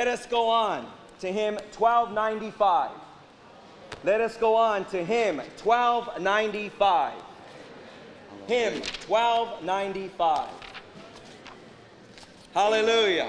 Let us go on to hymn 1295. Let us go on to hymn 1295. Hymn 1295. Hallelujah.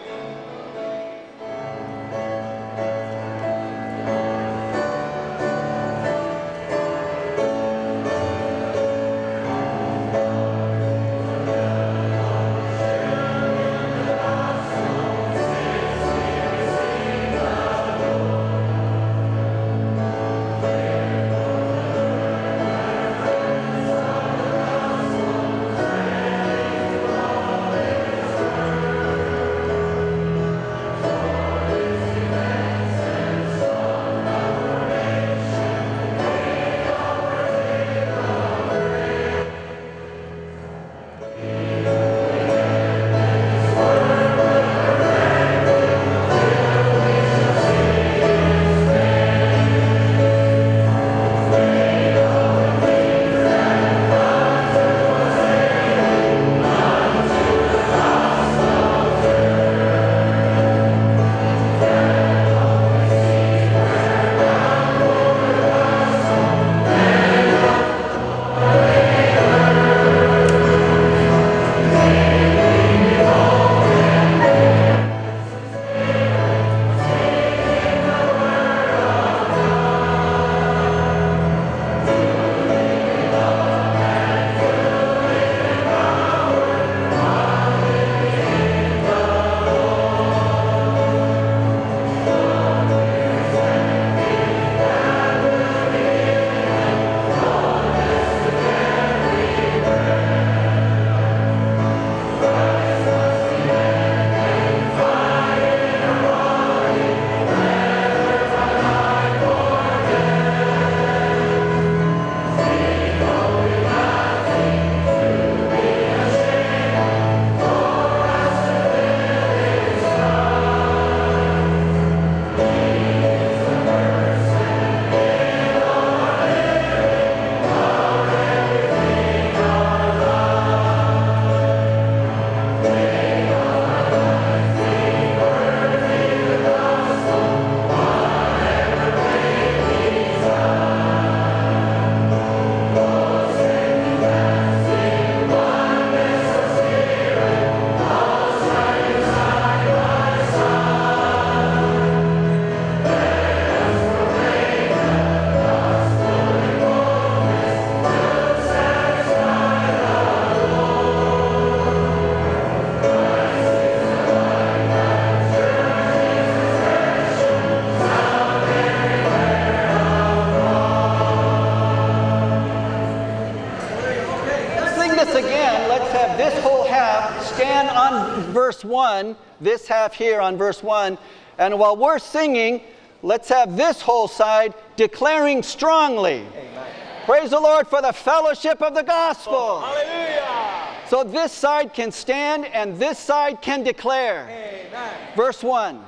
This half here on verse 1. And while we're singing, let's have this whole side declaring strongly. Amen. Praise the Lord for the fellowship of the gospel. Hallelujah. So this side can stand and this side can declare. Amen. Verse 1.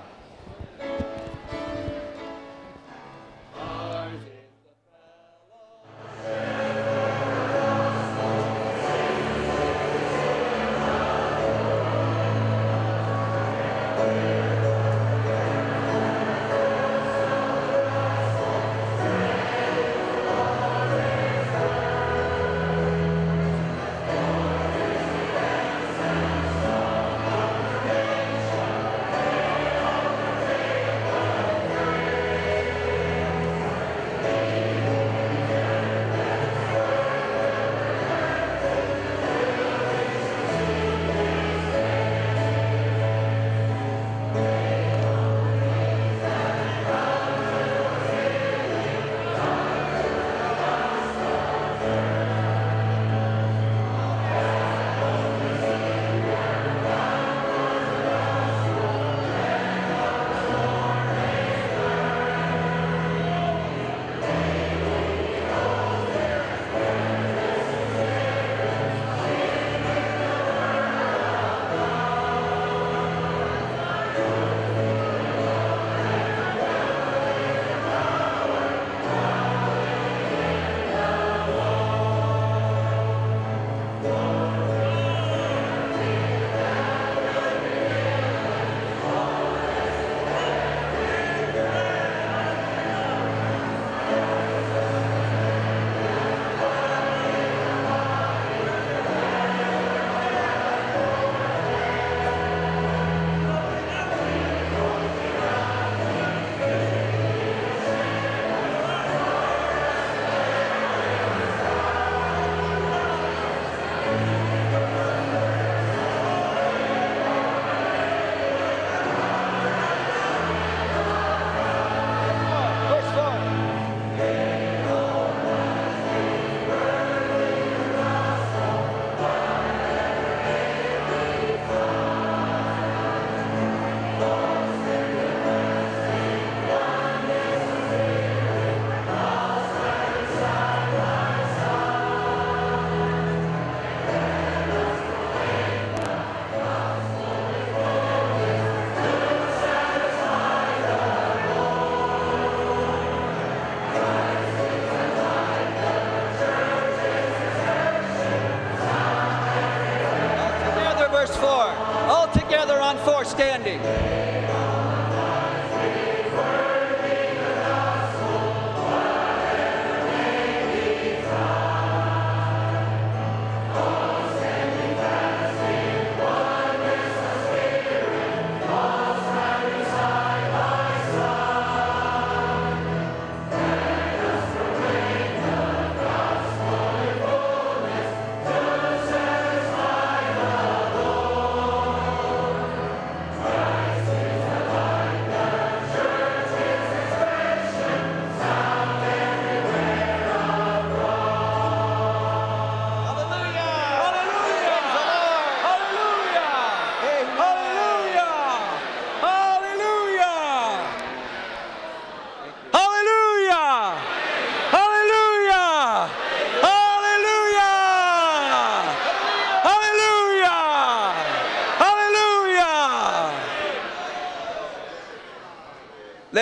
Standing.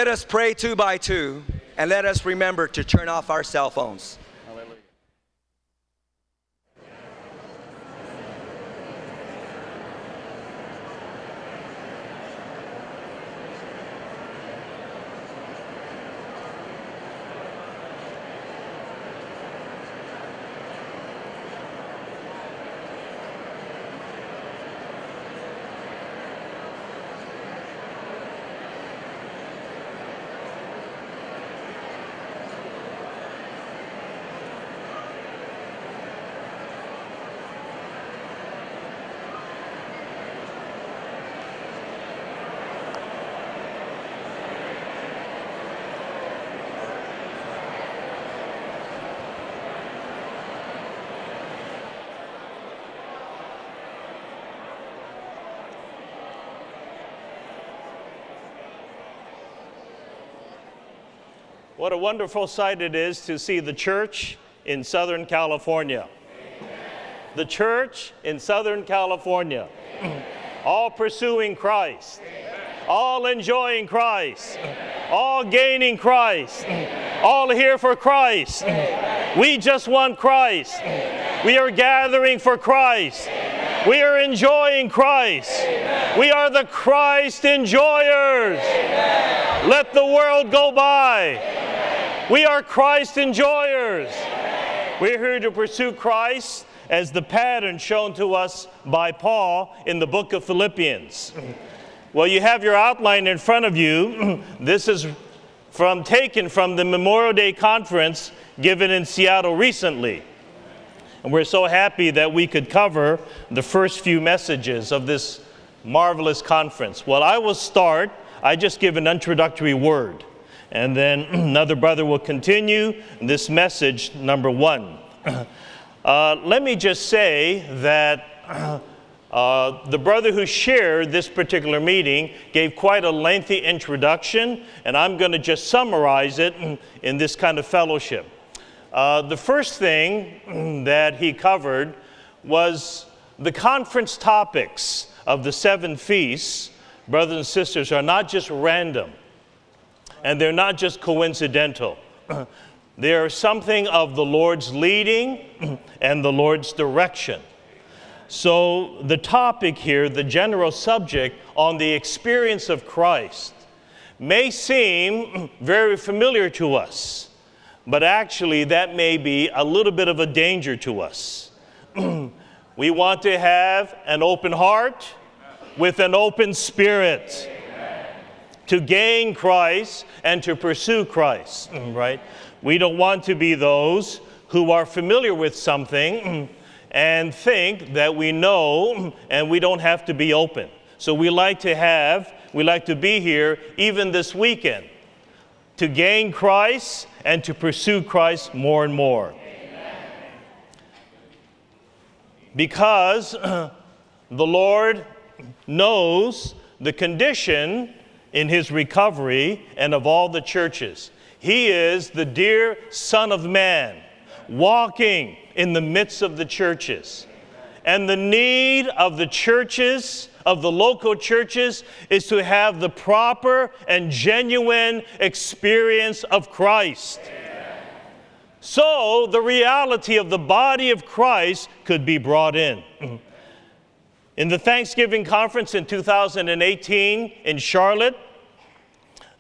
Let us pray two by two, and let us remember to turn off our cell phones. What a wonderful sight it is to see the church in Southern California. The church in Southern California, all pursuing Christ, all enjoying Christ, all gaining Christ, all here for Christ. We just want Christ. We are gathering for Christ. We are enjoying Christ. We are the Christ enjoyers. Let the world go by. We are Christ enjoyers. We're here to pursue Christ as the pattern shown to us by Paul in the book of Philippians. Well, you have your outline in front of you. this is from taken from the Memorial Day conference given in Seattle recently. And we're so happy that we could cover the first few messages of this marvelous conference. Well, I will start. I just give an introductory word and then another brother will continue this message, number one. Uh, let me just say that uh, the brother who shared this particular meeting gave quite a lengthy introduction, and I'm going to just summarize it in this kind of fellowship. Uh, the first thing that he covered was the conference topics of the seven feasts, brothers and sisters, are not just random and they're not just coincidental. they are something of the Lord's leading and the Lord's direction. So, the topic here, the general subject on the experience of Christ, may seem very familiar to us, but actually, that may be a little bit of a danger to us. we want to have an open heart with an open spirit to gain Christ and to pursue Christ, mm. right? We don't want to be those who are familiar with something and think that we know and we don't have to be open. So we like to have, we like to be here even this weekend to gain Christ and to pursue Christ more and more. Because the Lord knows the condition in his recovery and of all the churches. He is the dear Son of Man walking in the midst of the churches. And the need of the churches, of the local churches, is to have the proper and genuine experience of Christ. So the reality of the body of Christ could be brought in. In the Thanksgiving conference in 2018 in Charlotte,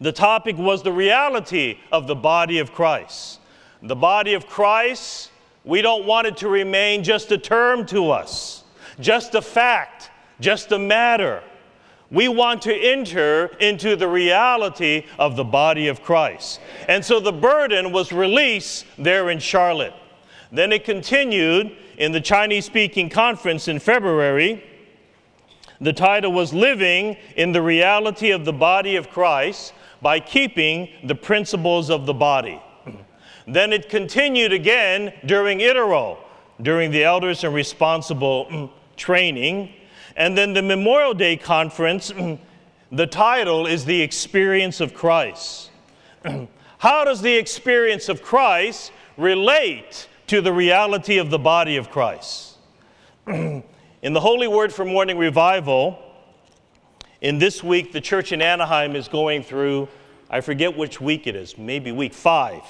the topic was the reality of the body of Christ. The body of Christ, we don't want it to remain just a term to us, just a fact, just a matter. We want to enter into the reality of the body of Christ. And so the burden was released there in Charlotte. Then it continued in the Chinese speaking conference in February. The title was Living in the Reality of the Body of Christ by Keeping the Principles of the Body. then it continued again during Itero, during the Elders and Responsible mm, training. And then the Memorial Day conference, mm, the title is The Experience of Christ. How does the experience of Christ relate to the reality of the body of Christ? in the Holy Word for Morning Revival, in this week, the church in Anaheim is going through, I forget which week it is, maybe week five.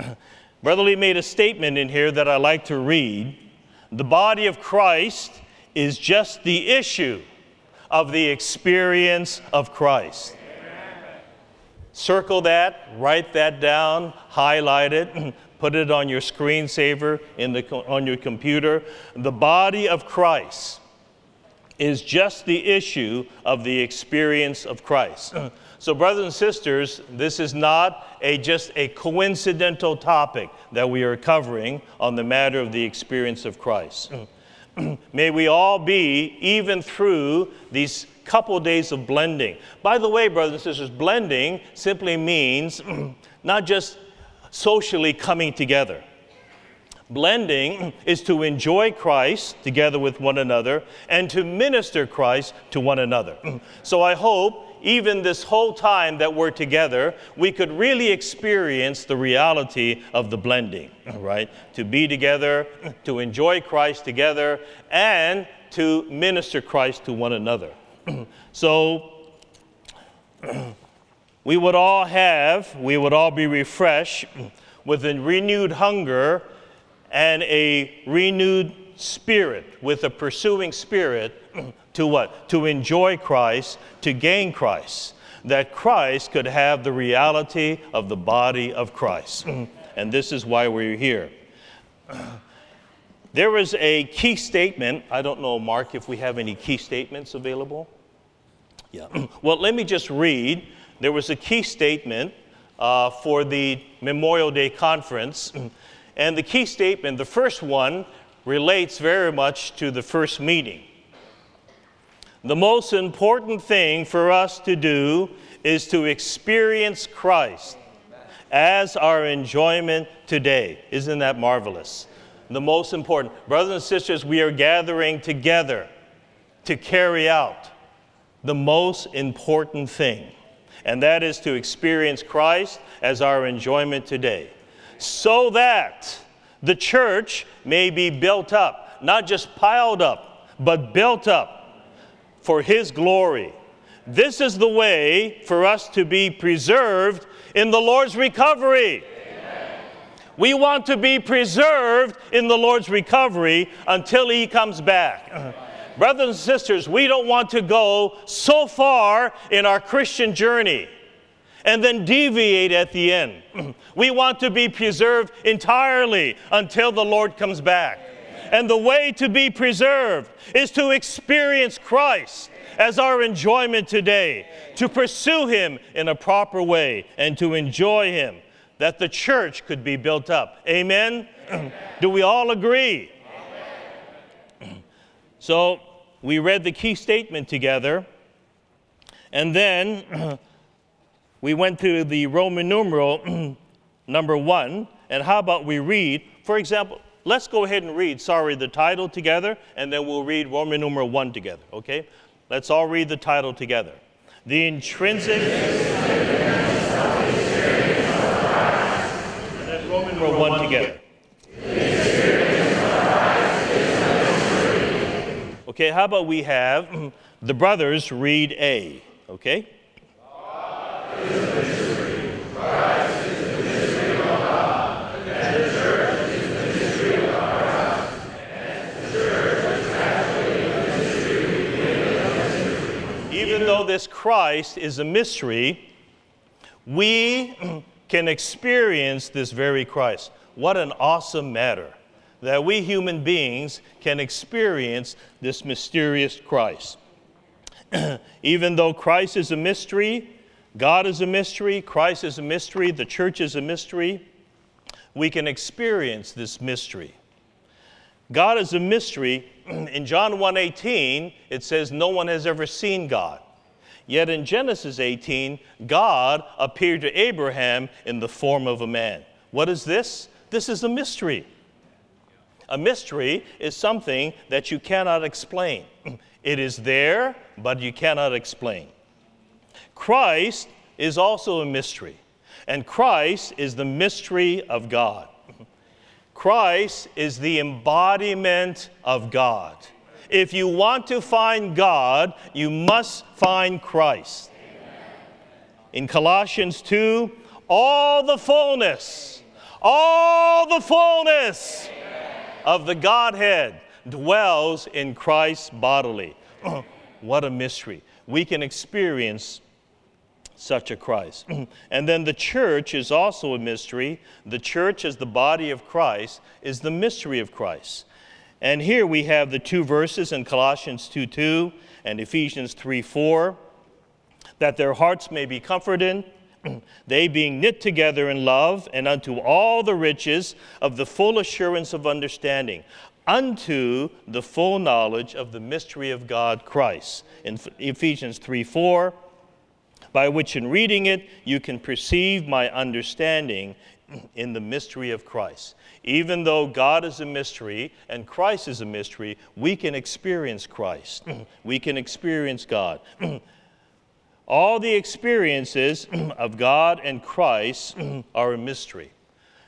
Brother Lee made a statement in here that I like to read. The body of Christ is just the issue of the experience of Christ. Circle that, write that down, highlight it, put it on your screensaver in the, on your computer. The body of Christ is just the issue of the experience of Christ. Uh. so, brothers and sisters, this is not a, just a coincidental topic that we are covering on the matter of the experience of Christ. Uh. May we all be, even through these couple days of blending. By the way, brothers and sisters, blending simply means not just socially coming together. Blending is to enjoy Christ together with one another and to minister Christ to one another. So I hope even this whole time that we're together, we could really experience the reality of the blending, right? To be together, to enjoy Christ together, and to minister Christ to one another. so, we would all have, we would all be refreshed with a renewed hunger and a renewed spirit, with a pursuing spirit to what? To enjoy Christ, to gain Christ. That Christ could have the reality of the body of Christ. and this is why we're here. There was a key statement. I don't know, Mark, if we have any key statements available. Yeah. well, let me just read. There was a key statement uh, for the Memorial Day conference. And the key statement, the first one, relates very much to the first meeting. The most important thing for us to do is to experience Christ as our enjoyment today. Isn't that marvelous? The most important. Brothers and sisters, we are gathering together to carry out the most important thing, and that is to experience Christ as our enjoyment today, so that the church may be built up, not just piled up, but built up for His glory. This is the way for us to be preserved in the Lord's recovery. We want to be preserved in the Lord's recovery until He comes back. Uh-huh. Brothers and sisters, we don't want to go so far in our Christian journey and then deviate at the end. we want to be preserved entirely until the Lord comes back. And the way to be preserved is to experience Christ as our enjoyment today, to pursue Him in a proper way, and to enjoy Him, that the church could be built up. Amen? Amen. Do we all agree? So we read the key statement together, and then we went to the Roman numeral number one. And how about we read, for example, let's go ahead and read, sorry, the title together, and then we'll read Roman numeral 1 together, okay? Let's all read the title together. The intrinsic. Roman numeral 1 together. Okay, how about we have the brothers read A, okay? Even though this Christ is a mystery, we can experience this very Christ. What an awesome matter that we human beings can experience this mysterious Christ. Even though Christ is a mystery, God is a mystery, Christ is a mystery, the church is a mystery, we can experience this mystery. God is a mystery. In John 1:18, it says no one has ever seen God. Yet in Genesis 18, God appeared to Abraham in the form of a man. What is this? This is a mystery. A mystery is something that you cannot explain. It is there, but you cannot explain. Christ is also a mystery, and Christ is the mystery of God. Christ is the embodiment of God. If you want to find God, you must find Christ. In Colossians 2, all the fullness, all the fullness of the Godhead dwells in Christ bodily. Uh-huh. what a mystery. We can experience such a Christ. Uh-huh. and then the church is also a mystery. The church, as the body of Christ, is the mystery of Christ. And here we have the two verses in Colossians 2 2 and Ephesians 3 4 that their hearts may be comforted, they being knit together in love, and unto all the riches of the full assurance of understanding, unto the full knowledge of the mystery of God Christ. In Ephesians 3 4, by which in reading it you can perceive my understanding in the mystery of Christ. Even though God is a mystery and Christ is a mystery, we can experience Christ. we can experience God. All the experiences of God and Christ are a mystery.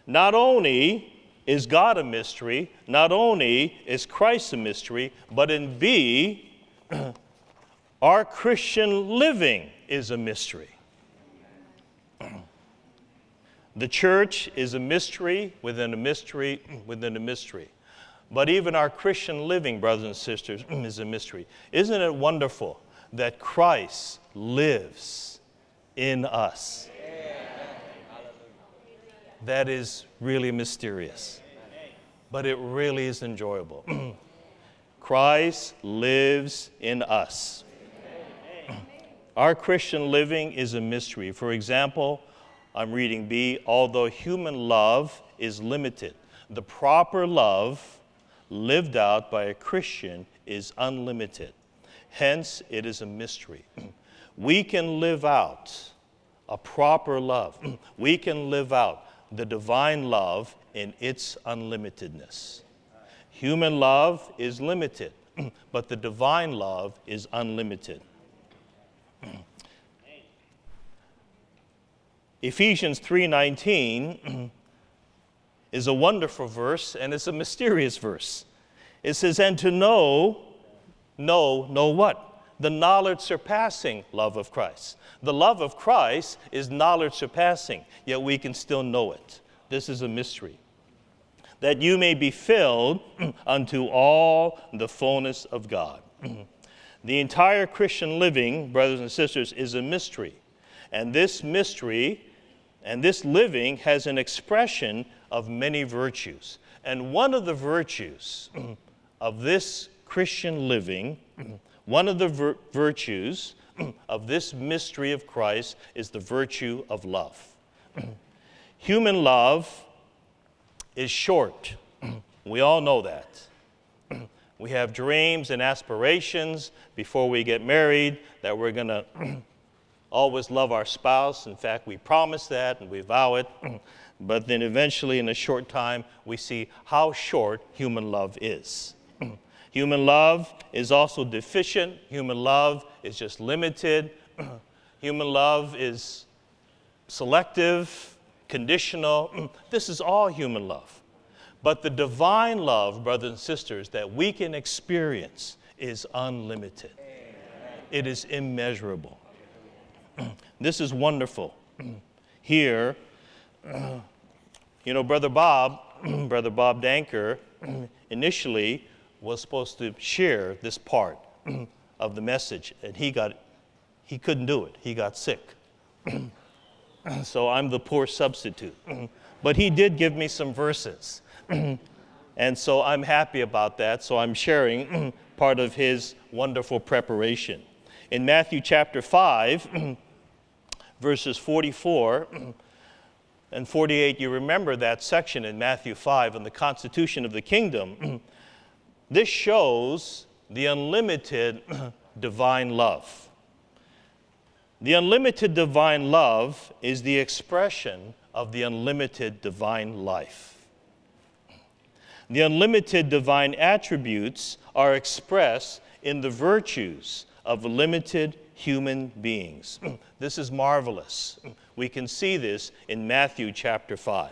Not only is God a mystery, not only is Christ a mystery, but in B, our Christian living is a mystery. The church is a mystery within a mystery within a mystery. But even our Christian living, brothers and sisters, is a mystery. Isn't it wonderful that Christ lives in us? That is really mysterious, but it really is enjoyable. Christ lives in us. Our Christian living is a mystery. For example, I'm reading B, although human love is limited, the proper love lived out by a Christian is unlimited. Hence, it is a mystery. we can live out a proper love, we can live out the divine love in its unlimitedness. Human love is limited, but the divine love is unlimited. Ephesians 3:19 is a wonderful verse and it's a mysterious verse. It says and to know know know what? The knowledge surpassing love of Christ. The love of Christ is knowledge surpassing, yet we can still know it. This is a mystery. That you may be filled unto all the fullness of God. The entire Christian living, brothers and sisters, is a mystery. And this mystery and this living has an expression of many virtues. And one of the virtues of this Christian living, one of the vir- virtues of this mystery of Christ is the virtue of love. Human love is short. We all know that. We have dreams and aspirations before we get married that we're going to always love our spouse. In fact, we promise that and we vow it. but then eventually, in a short time, we see how short human love is. Human love is also deficient, human love is just limited, human love is selective, conditional. this is all human love. But the divine love, brothers and sisters, that we can experience is unlimited. It is immeasurable. this is wonderful. Here, you know, Brother Bob, Brother Bob Danker, initially was supposed to share this part of the message, and he got he couldn't do it. He got sick. so I'm the poor substitute. but he did give me some verses. and so I'm happy about that. So I'm sharing part of his wonderful preparation. In Matthew chapter 5, verses 44 and 48, you remember that section in Matthew 5 on the constitution of the kingdom. This shows the unlimited divine love. The unlimited divine love is the expression of the unlimited divine life. The unlimited divine attributes are expressed in the virtues of limited human beings. this is marvelous. We can see this in Matthew chapter 5.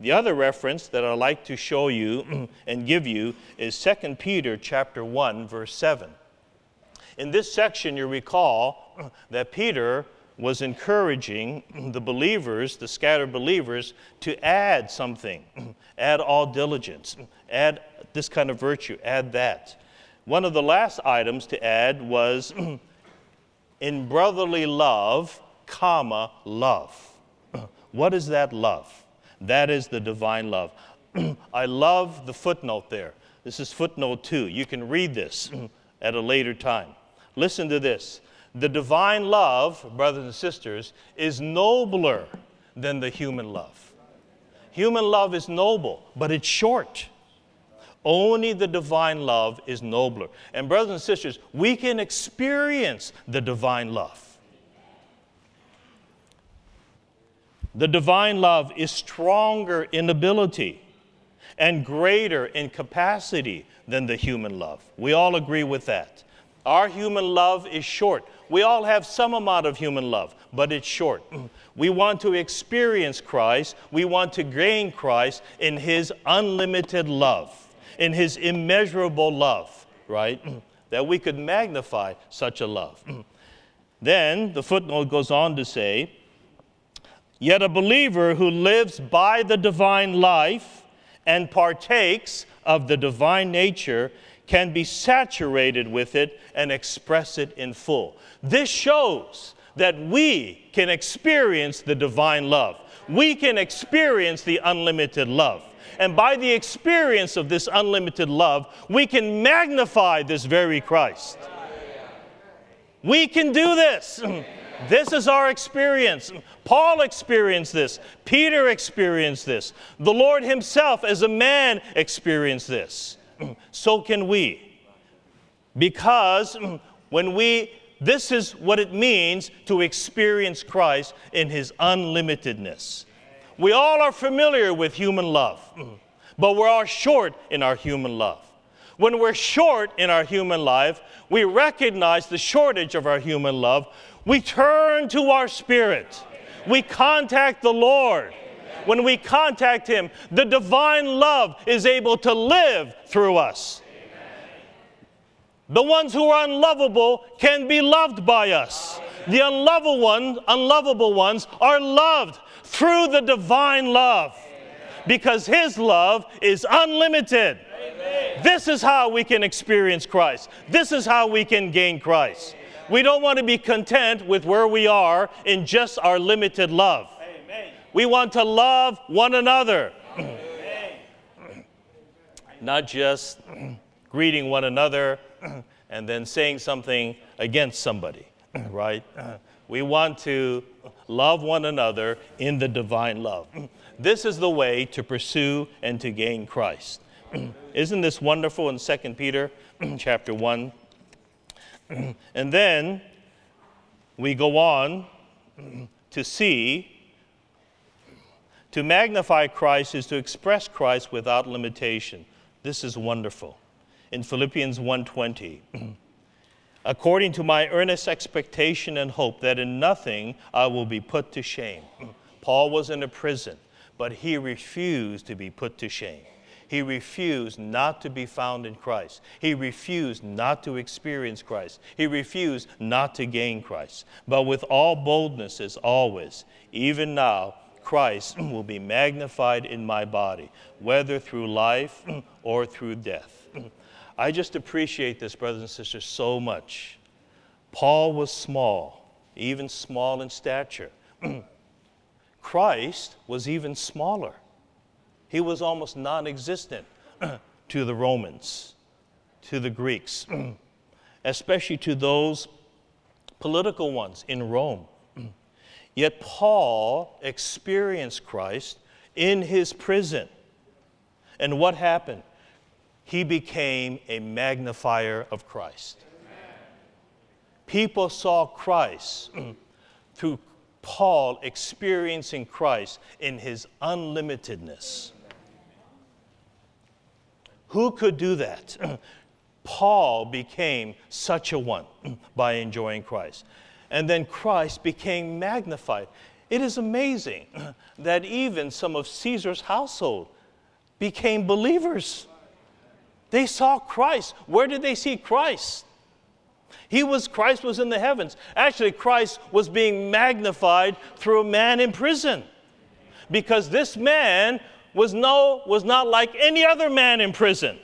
The other reference that I'd like to show you and give you is 2 Peter chapter 1 verse 7. In this section you recall that Peter was encouraging the believers, the scattered believers, to add something, add all diligence, add this kind of virtue, add that. One of the last items to add was in brotherly love, comma, love. What is that love? That is the divine love. I love the footnote there. This is footnote two. You can read this at a later time. Listen to this. The divine love, brothers and sisters, is nobler than the human love. Human love is noble, but it's short. Only the divine love is nobler. And, brothers and sisters, we can experience the divine love. The divine love is stronger in ability and greater in capacity than the human love. We all agree with that. Our human love is short. We all have some amount of human love, but it's short. We want to experience Christ. We want to gain Christ in His unlimited love, in His immeasurable love, right? that we could magnify such a love. then the footnote goes on to say, Yet a believer who lives by the divine life and partakes of the divine nature can be saturated with it and express it in full. This shows that we can experience the divine love. We can experience the unlimited love. And by the experience of this unlimited love, we can magnify this very Christ. We can do this. This is our experience. Paul experienced this. Peter experienced this. The Lord Himself, as a man, experienced this. so can we. Because when we, this is what it means to experience Christ in his unlimitedness. We all are familiar with human love, but we're all short in our human love. When we're short in our human life, we recognize the shortage of our human love. We turn to our spirit. We contact the Lord when we contact Him, the divine love is able to live through us. The ones who are unlovable can be loved by us. The unlovable ones, unlovable ones are loved through the divine love because His love is unlimited. This is how we can experience Christ. This is how we can gain Christ. We don't want to be content with where we are in just our limited love. We want to love one another. Not just greeting one another and then saying something against somebody, right? We want to love one another in the divine love. This is the way to pursue and to gain Christ. Isn't this wonderful in 2 Peter chapter 1? And then we go on to see to magnify Christ is to express Christ without limitation. This is wonderful. In Philippians 1:20, according to my earnest expectation and hope that in nothing I will be put to shame. Paul was in a prison, but he refused to be put to shame. He refused not to be found in Christ. He refused not to experience Christ. He refused not to gain Christ. But with all boldness, as always, even now, Christ will be magnified in my body, whether through life or through death. I just appreciate this, brothers and sisters, so much. Paul was small, even small in stature. Christ was even smaller. He was almost non existent to the Romans, to the Greeks, especially to those political ones in Rome. Yet Paul experienced Christ in his prison. And what happened? He became a magnifier of Christ. People saw Christ through Paul experiencing Christ in his unlimitedness. Who could do that? Paul became such a one by enjoying Christ. And then Christ became magnified. It is amazing that even some of Caesar's household became believers. They saw Christ. Where did they see Christ? He was Christ was in the heavens. Actually, Christ was being magnified through a man in prison. Because this man was no was not like any other man in prison.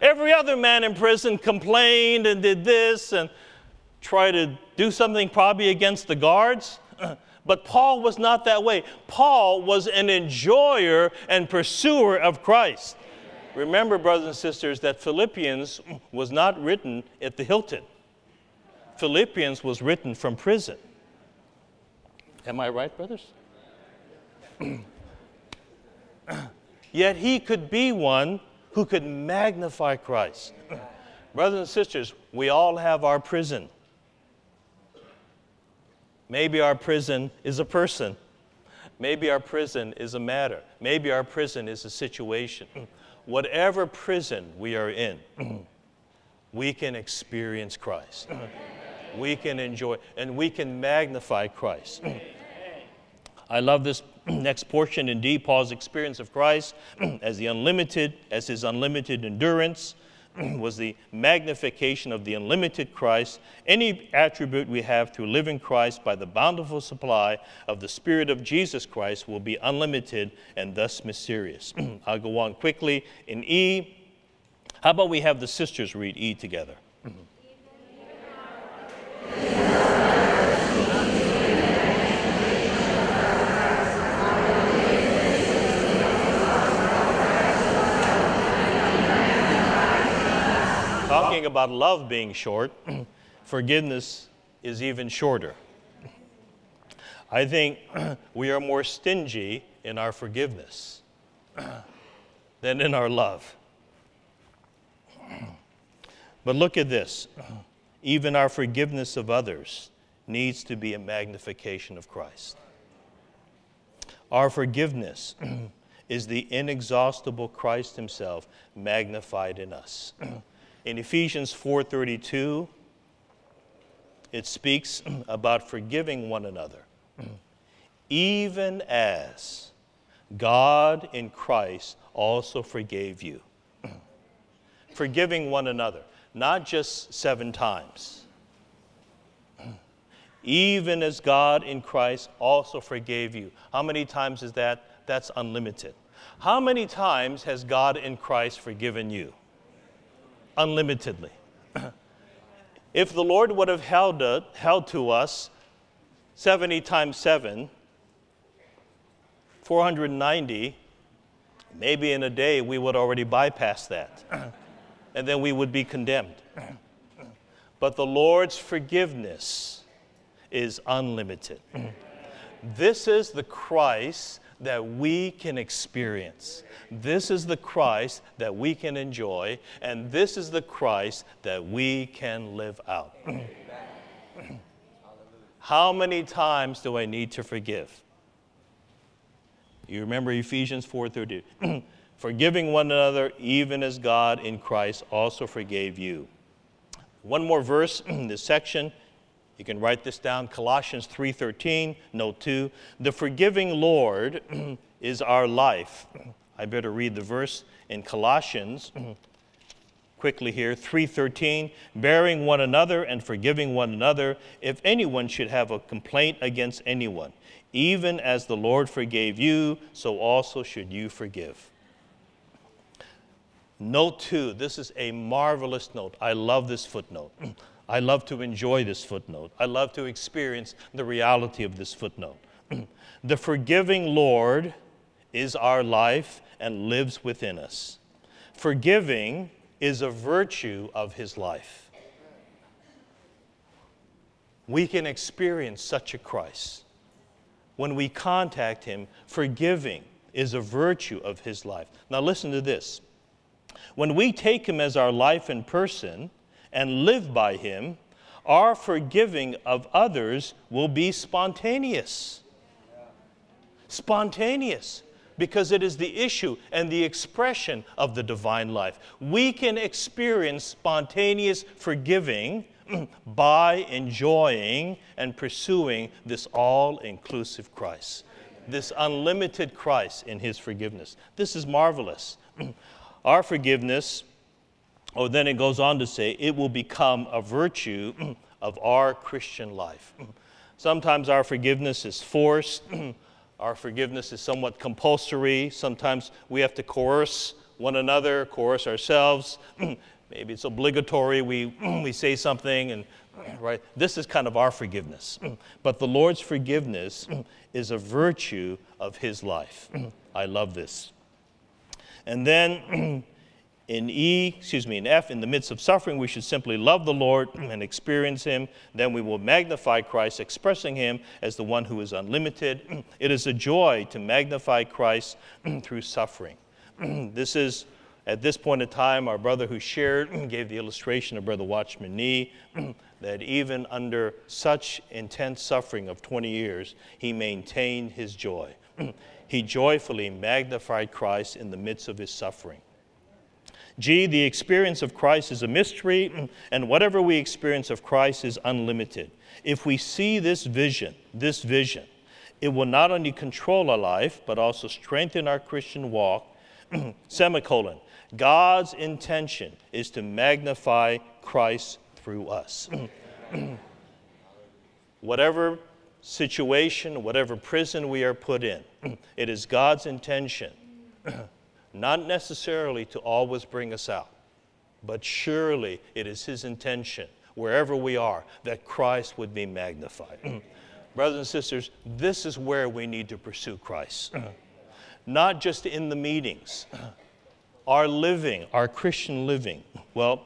Every other man in prison complained and did this and tried to do something probably against the guards. But Paul was not that way. Paul was an enjoyer and pursuer of Christ. Remember, brothers and sisters, that Philippians was not written at the Hilton. Philippians was written from prison. Am I right, brothers? Yet he could be one who could magnify Christ. Brothers and sisters, we all have our prison. Maybe our prison is a person. Maybe our prison is a matter. Maybe our prison is a situation. Whatever prison we are in, we can experience Christ. We can enjoy, and we can magnify Christ. I love this next portion indeed Paul's experience of Christ as the unlimited, as his unlimited endurance was the magnification of the unlimited Christ. Any attribute we have through living Christ by the bountiful supply of the Spirit of Jesus Christ will be unlimited and thus mysterious. I'll go on quickly. In E, how about we have the sisters read E together? Talking about love being short, forgiveness is even shorter. I think we are more stingy in our forgiveness than in our love. But look at this even our forgiveness of others needs to be a magnification of Christ. Our forgiveness is the inexhaustible Christ Himself magnified in us. In Ephesians 4:32, it speaks about forgiving one another. Even as God in Christ also forgave you. Forgiving one another, not just seven times. Even as God in Christ also forgave you. How many times is that? That's unlimited. How many times has God in Christ forgiven you? Unlimitedly. if the Lord would have held, held to us 70 times 7, 490, maybe in a day we would already bypass that. and then we would be condemned. but the Lord's forgiveness is unlimited. this is the Christ that we can experience. This is the Christ that we can enjoy, and this is the Christ that we can live out. How many times do I need to forgive? You remember Ephesians 4:30. Forgiving one another even as God in Christ also forgave you. One more verse in this section you can write this down. Colossians 3:13, note 2. The forgiving Lord is our life. I better read the verse in Colossians quickly here. 3:13 bearing one another and forgiving one another if anyone should have a complaint against anyone. Even as the Lord forgave you so also should you forgive. Note 2 this is a marvelous note. I love this footnote I love to enjoy this footnote. I love to experience the reality of this footnote. the forgiving Lord is our life and lives within us. Forgiving is a virtue of his life. We can experience such a Christ. When we contact him, forgiving is a virtue of his life. Now, listen to this. When we take him as our life and person and live by him, our forgiving of others will be spontaneous. Spontaneous because it is the issue and the expression of the divine life. We can experience spontaneous forgiving by enjoying and pursuing this all inclusive Christ, this unlimited Christ in his forgiveness. This is marvelous. Our forgiveness, oh, then it goes on to say, it will become a virtue of our Christian life. Sometimes our forgiveness is forced. Our forgiveness is somewhat compulsory. Sometimes we have to coerce one another, coerce ourselves. Maybe it's obligatory. We, we say something, and right? This is kind of our forgiveness. But the Lord's forgiveness is a virtue of His life. I love this. And then in E, excuse me, in F, in the midst of suffering, we should simply love the Lord and experience Him. Then we will magnify Christ, expressing Him as the one who is unlimited. It is a joy to magnify Christ through suffering. this is, at this point in time, our brother who shared gave the illustration of Brother Watchman Nee that even under such intense suffering of 20 years, he maintained his joy. he joyfully magnified Christ in the midst of his suffering. G, the experience of Christ is a mystery, and whatever we experience of Christ is unlimited. If we see this vision, this vision, it will not only control our life, but also strengthen our Christian walk. Semicolon. God's intention is to magnify Christ through us. whatever situation, whatever prison we are put in, it is God's intention not necessarily to always bring us out, but surely it is His intention, wherever we are, that Christ would be magnified. Mm. Brothers and sisters, this is where we need to pursue Christ. Mm. not just in the meetings, mm. our living, our Christian living. Well,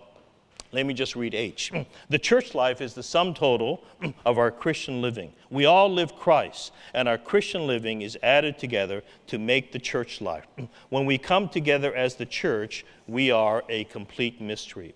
let me just read H. The church life is the sum total of our Christian living. We all live Christ, and our Christian living is added together to make the church life. When we come together as the church, we are a complete mystery.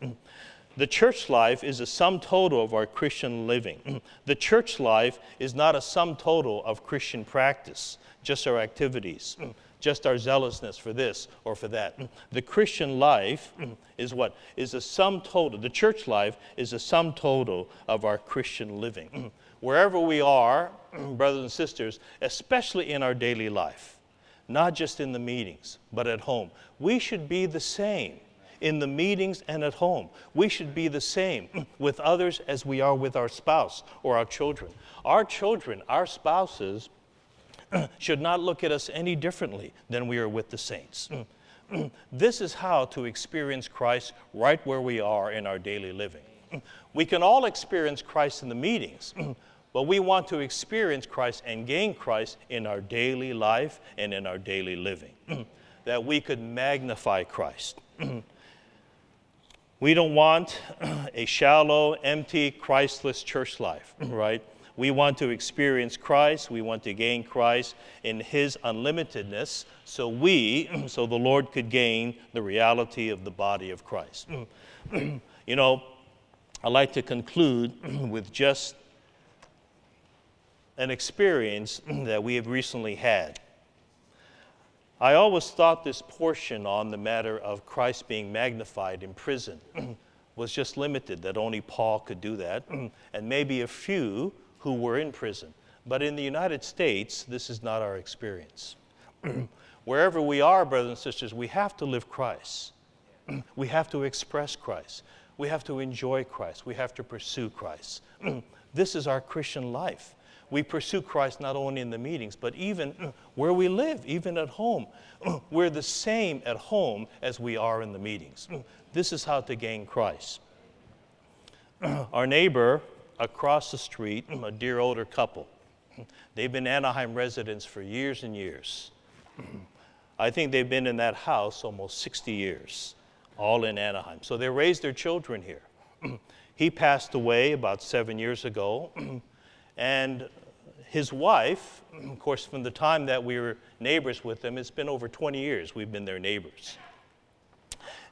The church life is a sum total of our Christian living. The church life is not a sum total of Christian practice, just our activities just our zealousness for this or for that. The Christian life is what? Is a sum total. The church life is a sum total of our Christian living. Wherever we are, brothers and sisters, especially in our daily life, not just in the meetings, but at home, we should be the same in the meetings and at home. We should be the same with others as we are with our spouse or our children. Our children, our spouses, should not look at us any differently than we are with the saints. this is how to experience Christ right where we are in our daily living. We can all experience Christ in the meetings, but we want to experience Christ and gain Christ in our daily life and in our daily living, that we could magnify Christ. we don't want a shallow, empty, Christless church life, right? We want to experience Christ. We want to gain Christ in His unlimitedness so we, so the Lord could gain the reality of the body of Christ. you know, I'd like to conclude with just an experience that we have recently had. I always thought this portion on the matter of Christ being magnified in prison was just limited, that only Paul could do that, and maybe a few who were in prison. But in the United States, this is not our experience. Wherever we are, brothers and sisters, we have to live Christ. we have to express Christ. We have to enjoy Christ. We have to pursue Christ. this is our Christian life. We pursue Christ not only in the meetings, but even where we live, even at home. We're the same at home as we are in the meetings. This is how to gain Christ. our neighbor across the street, a dear older couple, they've been Anaheim residents for years and years. I think they've been in that house almost 60 years, all in Anaheim. So they raised their children here. he passed away about seven years ago, and his wife, of course, from the time that we were neighbors with them, it's been over 20 years we've been their neighbors.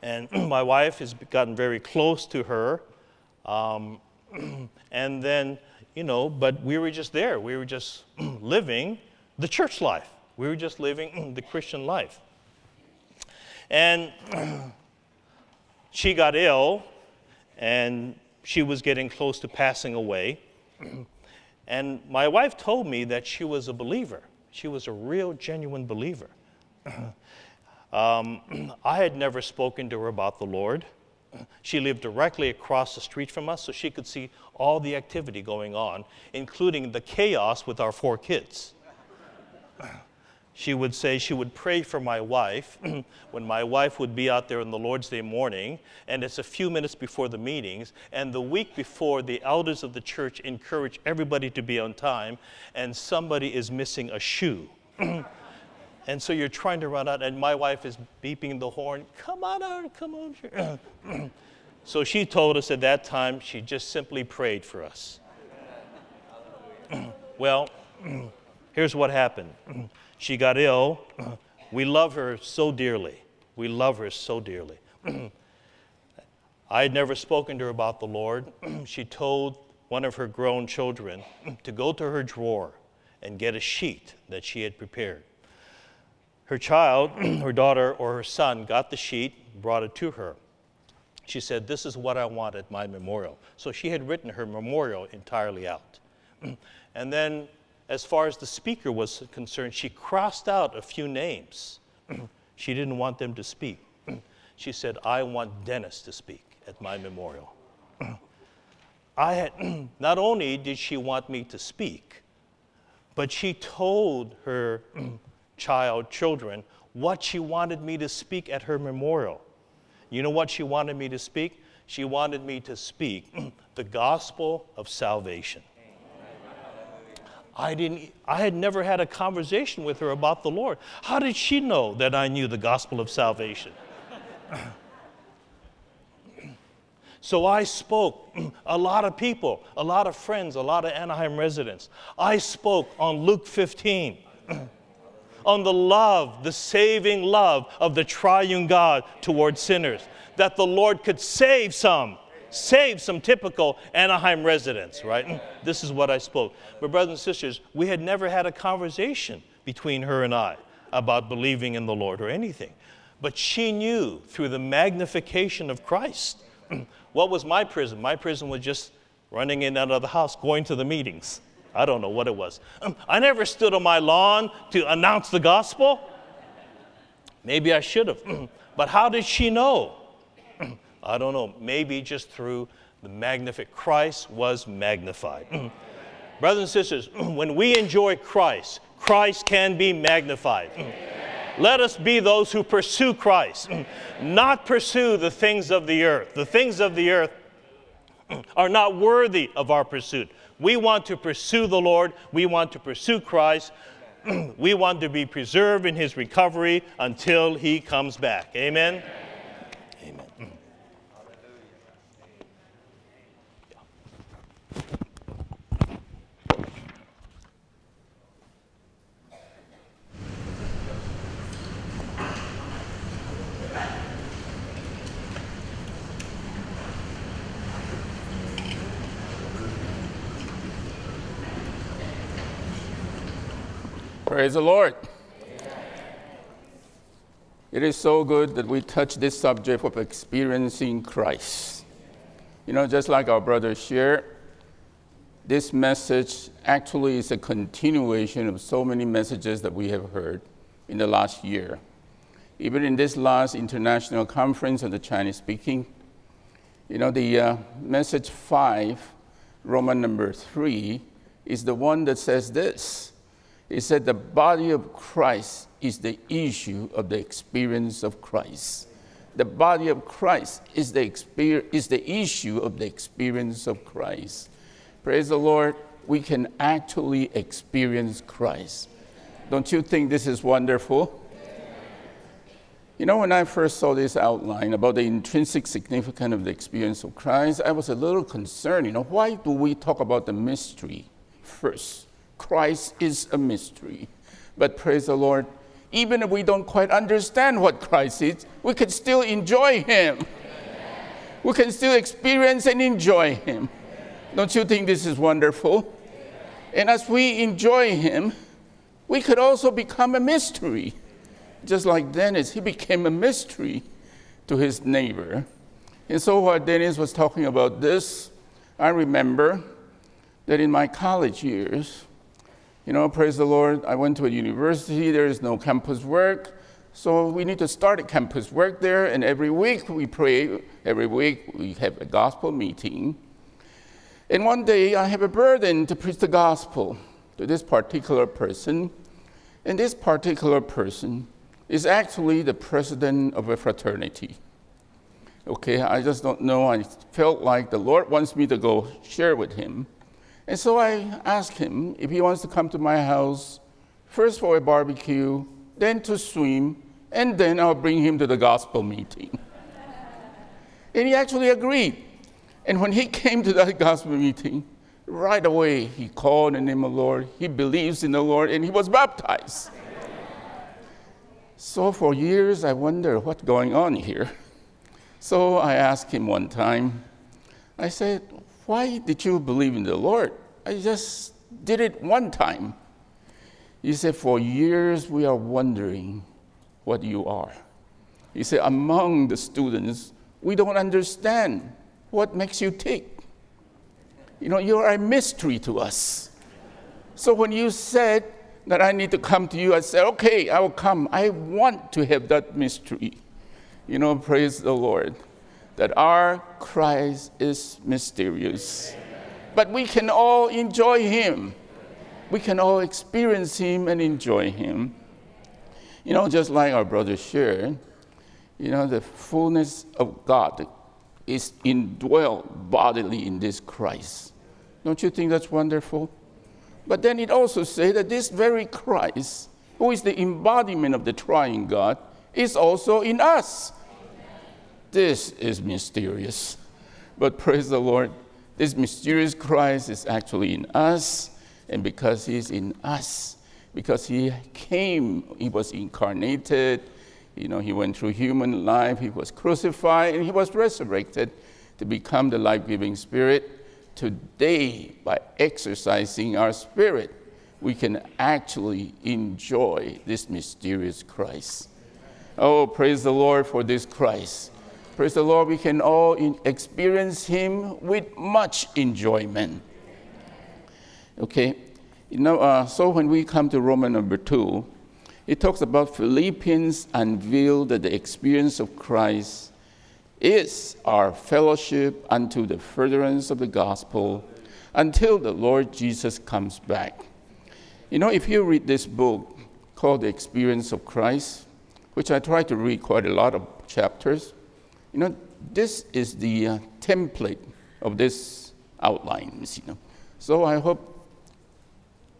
And my wife has gotten very close to her. Um, and then, you know, but we were just there. We were just living the church life. We were just living the Christian life. And she got ill, and she was getting close to passing away. And my wife told me that she was a believer. She was a real, genuine believer. um, I had never spoken to her about the Lord. She lived directly across the street from us, so she could see all the activity going on, including the chaos with our four kids she would say she would pray for my wife when my wife would be out there on the Lord's Day morning, and it's a few minutes before the meetings, and the week before, the elders of the church encourage everybody to be on time, and somebody is missing a shoe. and so you're trying to run out, and my wife is beeping the horn, come on out, come on. so she told us at that time she just simply prayed for us. well, here's what happened. She got ill. We love her so dearly. We love her so dearly. I had never spoken to her about the Lord. she told one of her grown children to go to her drawer and get a sheet that she had prepared. Her child, her daughter, or her son got the sheet, brought it to her. She said, This is what I want at my memorial. So she had written her memorial entirely out. and then as far as the speaker was concerned, she crossed out a few names. she didn't want them to speak. she said, I want Dennis to speak at my memorial. I had, not only did she want me to speak, but she told her child, children, what she wanted me to speak at her memorial. You know what she wanted me to speak? She wanted me to speak the gospel of salvation. I didn't I had never had a conversation with her about the Lord. How did she know that I knew the gospel of salvation? so I spoke a lot of people, a lot of friends, a lot of Anaheim residents. I spoke on Luke 15. On the love, the saving love of the triune God towards sinners, that the Lord could save some save some typical Anaheim residents, right? This is what I spoke. But, brothers and sisters, we had never had a conversation between her and I about believing in the Lord or anything. But she knew through the magnification of Christ. what was my prison? My prison was just running in and out of the house, going to the meetings. I don't know what it was. Um, I never stood on my lawn to announce the gospel. Maybe I should have. Um, but how did she know? Um, I don't know, maybe just through the magnific Christ was magnified. Brothers and sisters, when we enjoy Christ, Christ can be magnified. Let us be those who pursue Christ, not pursue the things of the earth. The things of the earth are not worthy of our pursuit. We want to pursue the Lord, we want to pursue Christ, we want to be preserved in his recovery until he comes back. Amen. Mm. Praise the Lord. It is so good that we touch this subject of experiencing Christ. You know, just like our brother shared, this message actually is a continuation of so many messages that we have heard in the last year. Even in this last international conference on the Chinese speaking, you know, the uh, message five, Roman number three, is the one that says this he said the body of Christ is the issue of the experience of Christ. the body of Christ is the, is the issue of the experience of Christ. Praise the Lord, we can actually experience Christ. Don't you think this is wonderful? You know, when I first saw this outline about the intrinsic significance of the experience of Christ, I was a little concerned. You know, why do we talk about the mystery first? Christ is a mystery. But praise the Lord, even if we don't quite understand what Christ is, we can still enjoy Him. We can still experience and enjoy Him. Don't you think this is wonderful? And as we enjoy Him, we could also become a mystery. Just like Dennis, he became a mystery to his neighbor. And so, while Dennis was talking about this, I remember that in my college years, you know, praise the Lord, I went to a university, there is no campus work. So we need to start a campus work there, and every week we pray, every week we have a gospel meeting. And one day I have a burden to preach the gospel to this particular person. And this particular person is actually the president of a fraternity. Okay, I just don't know. I felt like the Lord wants me to go share with him. And so I asked him if he wants to come to my house, first for a barbecue, then to swim, and then I'll bring him to the gospel meeting. and he actually agreed. And when he came to that gospel meeting, right away he called the name of the Lord. He believes in the Lord, and he was baptized. So for years I wonder what's going on here. So I asked him one time, I said, why did you believe in the Lord? I just did it one time. He said, For years we are wondering what you are. He said, Among the students, we don't understand what makes you tick. You know, you are a mystery to us. So when you said that I need to come to you, I said, Okay, I will come. I want to have that mystery. You know, praise the Lord that our Christ is mysterious. But we can all enjoy Him. We can all experience Him and enjoy Him. You know, just like our brother shared, you know, the fullness of God is indwelt bodily in this Christ. Don't you think that's wonderful? But then it also says that this very Christ, who is the embodiment of the triune God, is also in us. This is mysterious. But praise the Lord, this mysterious Christ is actually in us, and because He's in us, because He came, He was incarnated, you know, He went through human life, He was crucified, and He was resurrected to become the life giving Spirit. Today, by exercising our spirit, we can actually enjoy this mysterious Christ. Oh, praise the Lord for this Christ. Praise the Lord, we can all experience Him with much enjoyment. Okay, you know, uh, so when we come to Roman number two, it talks about Philippians unveiled that the experience of Christ is our fellowship unto the furtherance of the gospel until the Lord Jesus comes back. You know, if you read this book called The Experience of Christ, which I try to read quite a lot of chapters, you know, this is the uh, template of this outlines, you know. So I hope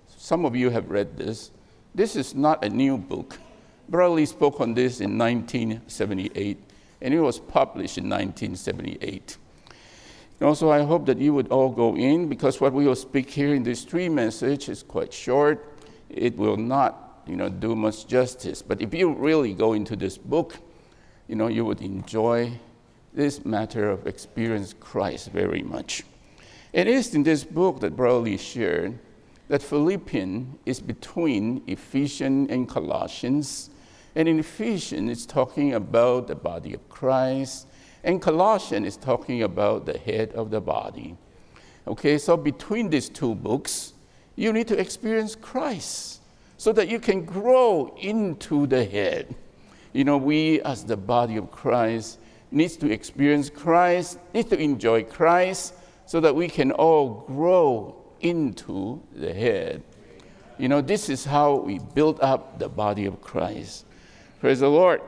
some of you have read this. This is not a new book. Brother spoke on this in 1978, and it was published in 1978. And also, I hope that you would all go in because what we will speak here in this three message is quite short. It will not, you know, do much justice. But if you really go into this book, you know, you would enjoy this matter of experience Christ very much. It is in this book that Brother shared that Philippians is between Ephesians and Colossians. And in Ephesians, it's talking about the body of Christ, and Colossians is talking about the head of the body. Okay, so between these two books, you need to experience Christ so that you can grow into the head. You know, we as the body of Christ needs to experience Christ, needs to enjoy Christ, so that we can all grow into the head. You know, this is how we build up the body of Christ. Praise the Lord.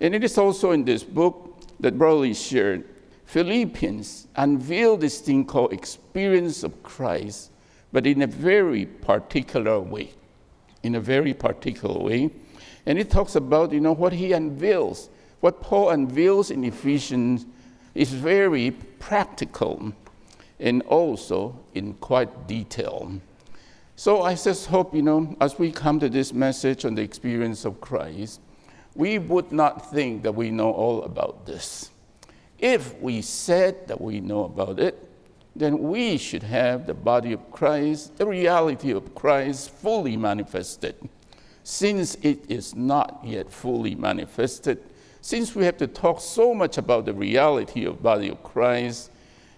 And it is also in this book that Brother Lee shared, Philippians unveiled this thing called experience of Christ, but in a very particular way. In a very particular way. And it talks about, you know, what he unveils. What Paul unveils in Ephesians is very practical and also in quite detail. So I just hope, you know, as we come to this message on the experience of Christ, we would not think that we know all about this. If we said that we know about it, then we should have the body of Christ, the reality of Christ fully manifested. Since it is not yet fully manifested, since we have to talk so much about the reality of body of Christ,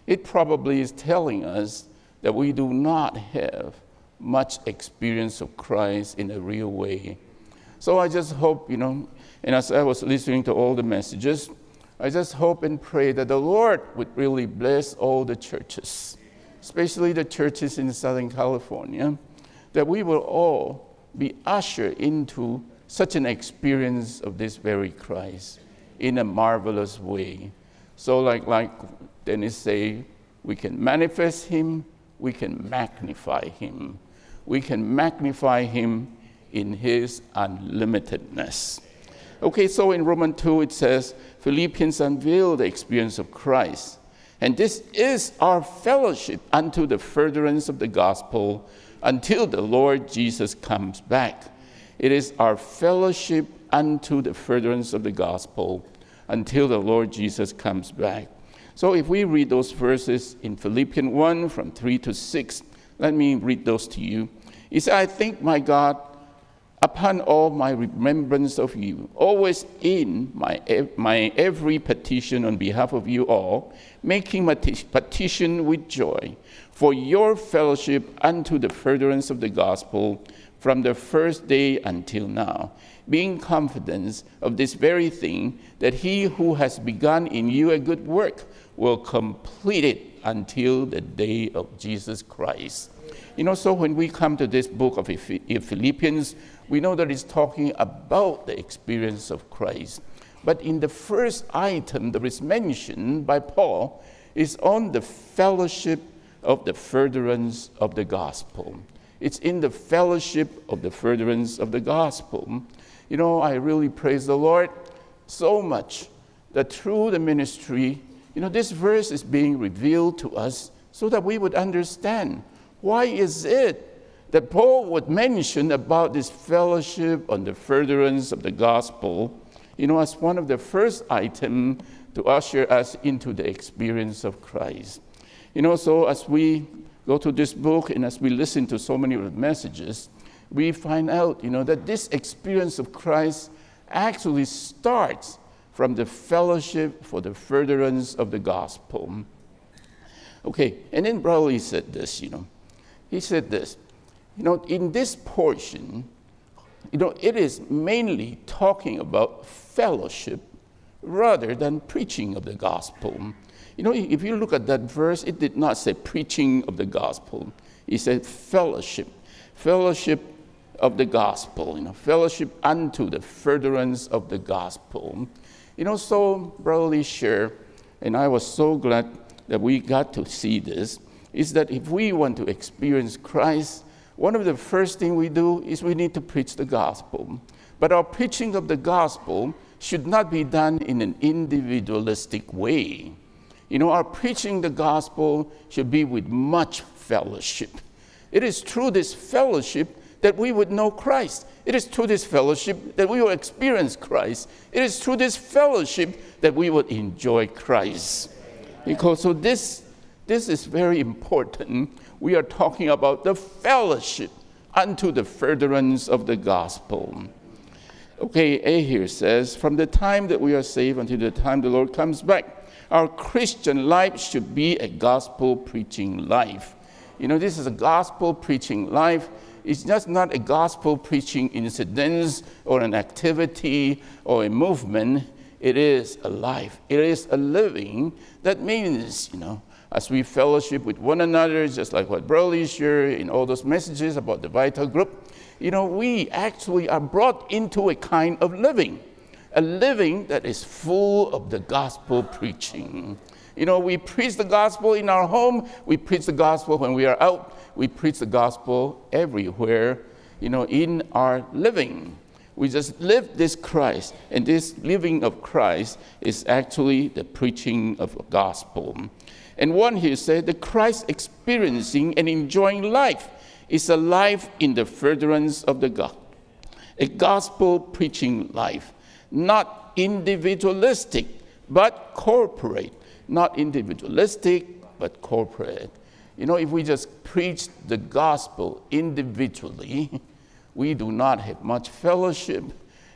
it probably is telling us that we do not have much experience of Christ in a real way. So I just hope, you know, and as I was listening to all the messages, I just hope and pray that the Lord would really bless all the churches, especially the churches in Southern California, that we will all be ushered into such an experience of this very Christ in a marvelous way. So, like, like Dennis say, we can manifest Him, we can magnify Him. We can magnify Him in His unlimitedness. Okay, so in Romans 2 it says, Philippians unveil the experience of Christ. And this is our fellowship unto the furtherance of the gospel until the Lord Jesus comes back. It is our fellowship unto the furtherance of the gospel until the Lord Jesus comes back. So if we read those verses in Philippians 1 from 3 to 6, let me read those to you. He said, I thank my God upon all my remembrance of you, always in my, my every petition on behalf of you all, making my petition with joy for your fellowship unto the furtherance of the gospel from the first day until now, being confident of this very thing, that he who has begun in you a good work will complete it until the day of Jesus Christ. You know, so when we come to this book of Philippians, we know that it's talking about the experience of Christ. But in the first item that is mentioned by Paul is on the fellowship of the furtherance of the gospel. It's in the fellowship of the furtherance of the gospel. You know, I really praise the Lord so much that through the ministry, you know, this verse is being revealed to us so that we would understand why is it that Paul would mention about this fellowship on the furtherance of the gospel, you know, as one of the first items to usher us into the experience of Christ. You know, so as we go to this book and as we listen to so many of the messages, we find out, you know, that this experience of Christ actually starts from the fellowship for the furtherance of the gospel. Okay, and then Brother Lee said this, you know. He said this, you know, in this portion, you know, it is mainly talking about fellowship rather than preaching of the gospel. You know, if you look at that verse, it did not say preaching of the gospel. It said fellowship, fellowship of the gospel, you know, fellowship unto the furtherance of the gospel. You know, so Brother share, and I was so glad that we got to see this, is that if we want to experience Christ, one of the first things we do is we need to preach the gospel. But our preaching of the gospel should not be done in an individualistic way. You know, our preaching the gospel should be with much fellowship. It is through this fellowship that we would know Christ. It is through this fellowship that we will experience Christ. It is through this fellowship that we will enjoy Christ. Because so this, this is very important. We are talking about the fellowship unto the furtherance of the gospel. Okay, A here says, from the time that we are saved until the time the Lord comes back, our Christian life should be a gospel preaching life. You know, this is a gospel preaching life. It's just not a gospel preaching incident or an activity or a movement. It is a life. It is a living. That means, you know, as we fellowship with one another, just like what Brother Lee shared in all those messages about the vital group, you know, we actually are brought into a kind of living. a living that is full of the gospel preaching. You know, we preach the gospel in our home, we preach the gospel when we are out, we preach the gospel everywhere, you know, in our living. We just live this Christ, and this living of Christ is actually the preaching of the gospel. And one here said, the Christ experiencing and enjoying life is a life in the furtherance of the God, a gospel preaching life, not individualistic, but corporate. Not individualistic, but corporate. You know, if we just preach the gospel individually, we do not have much fellowship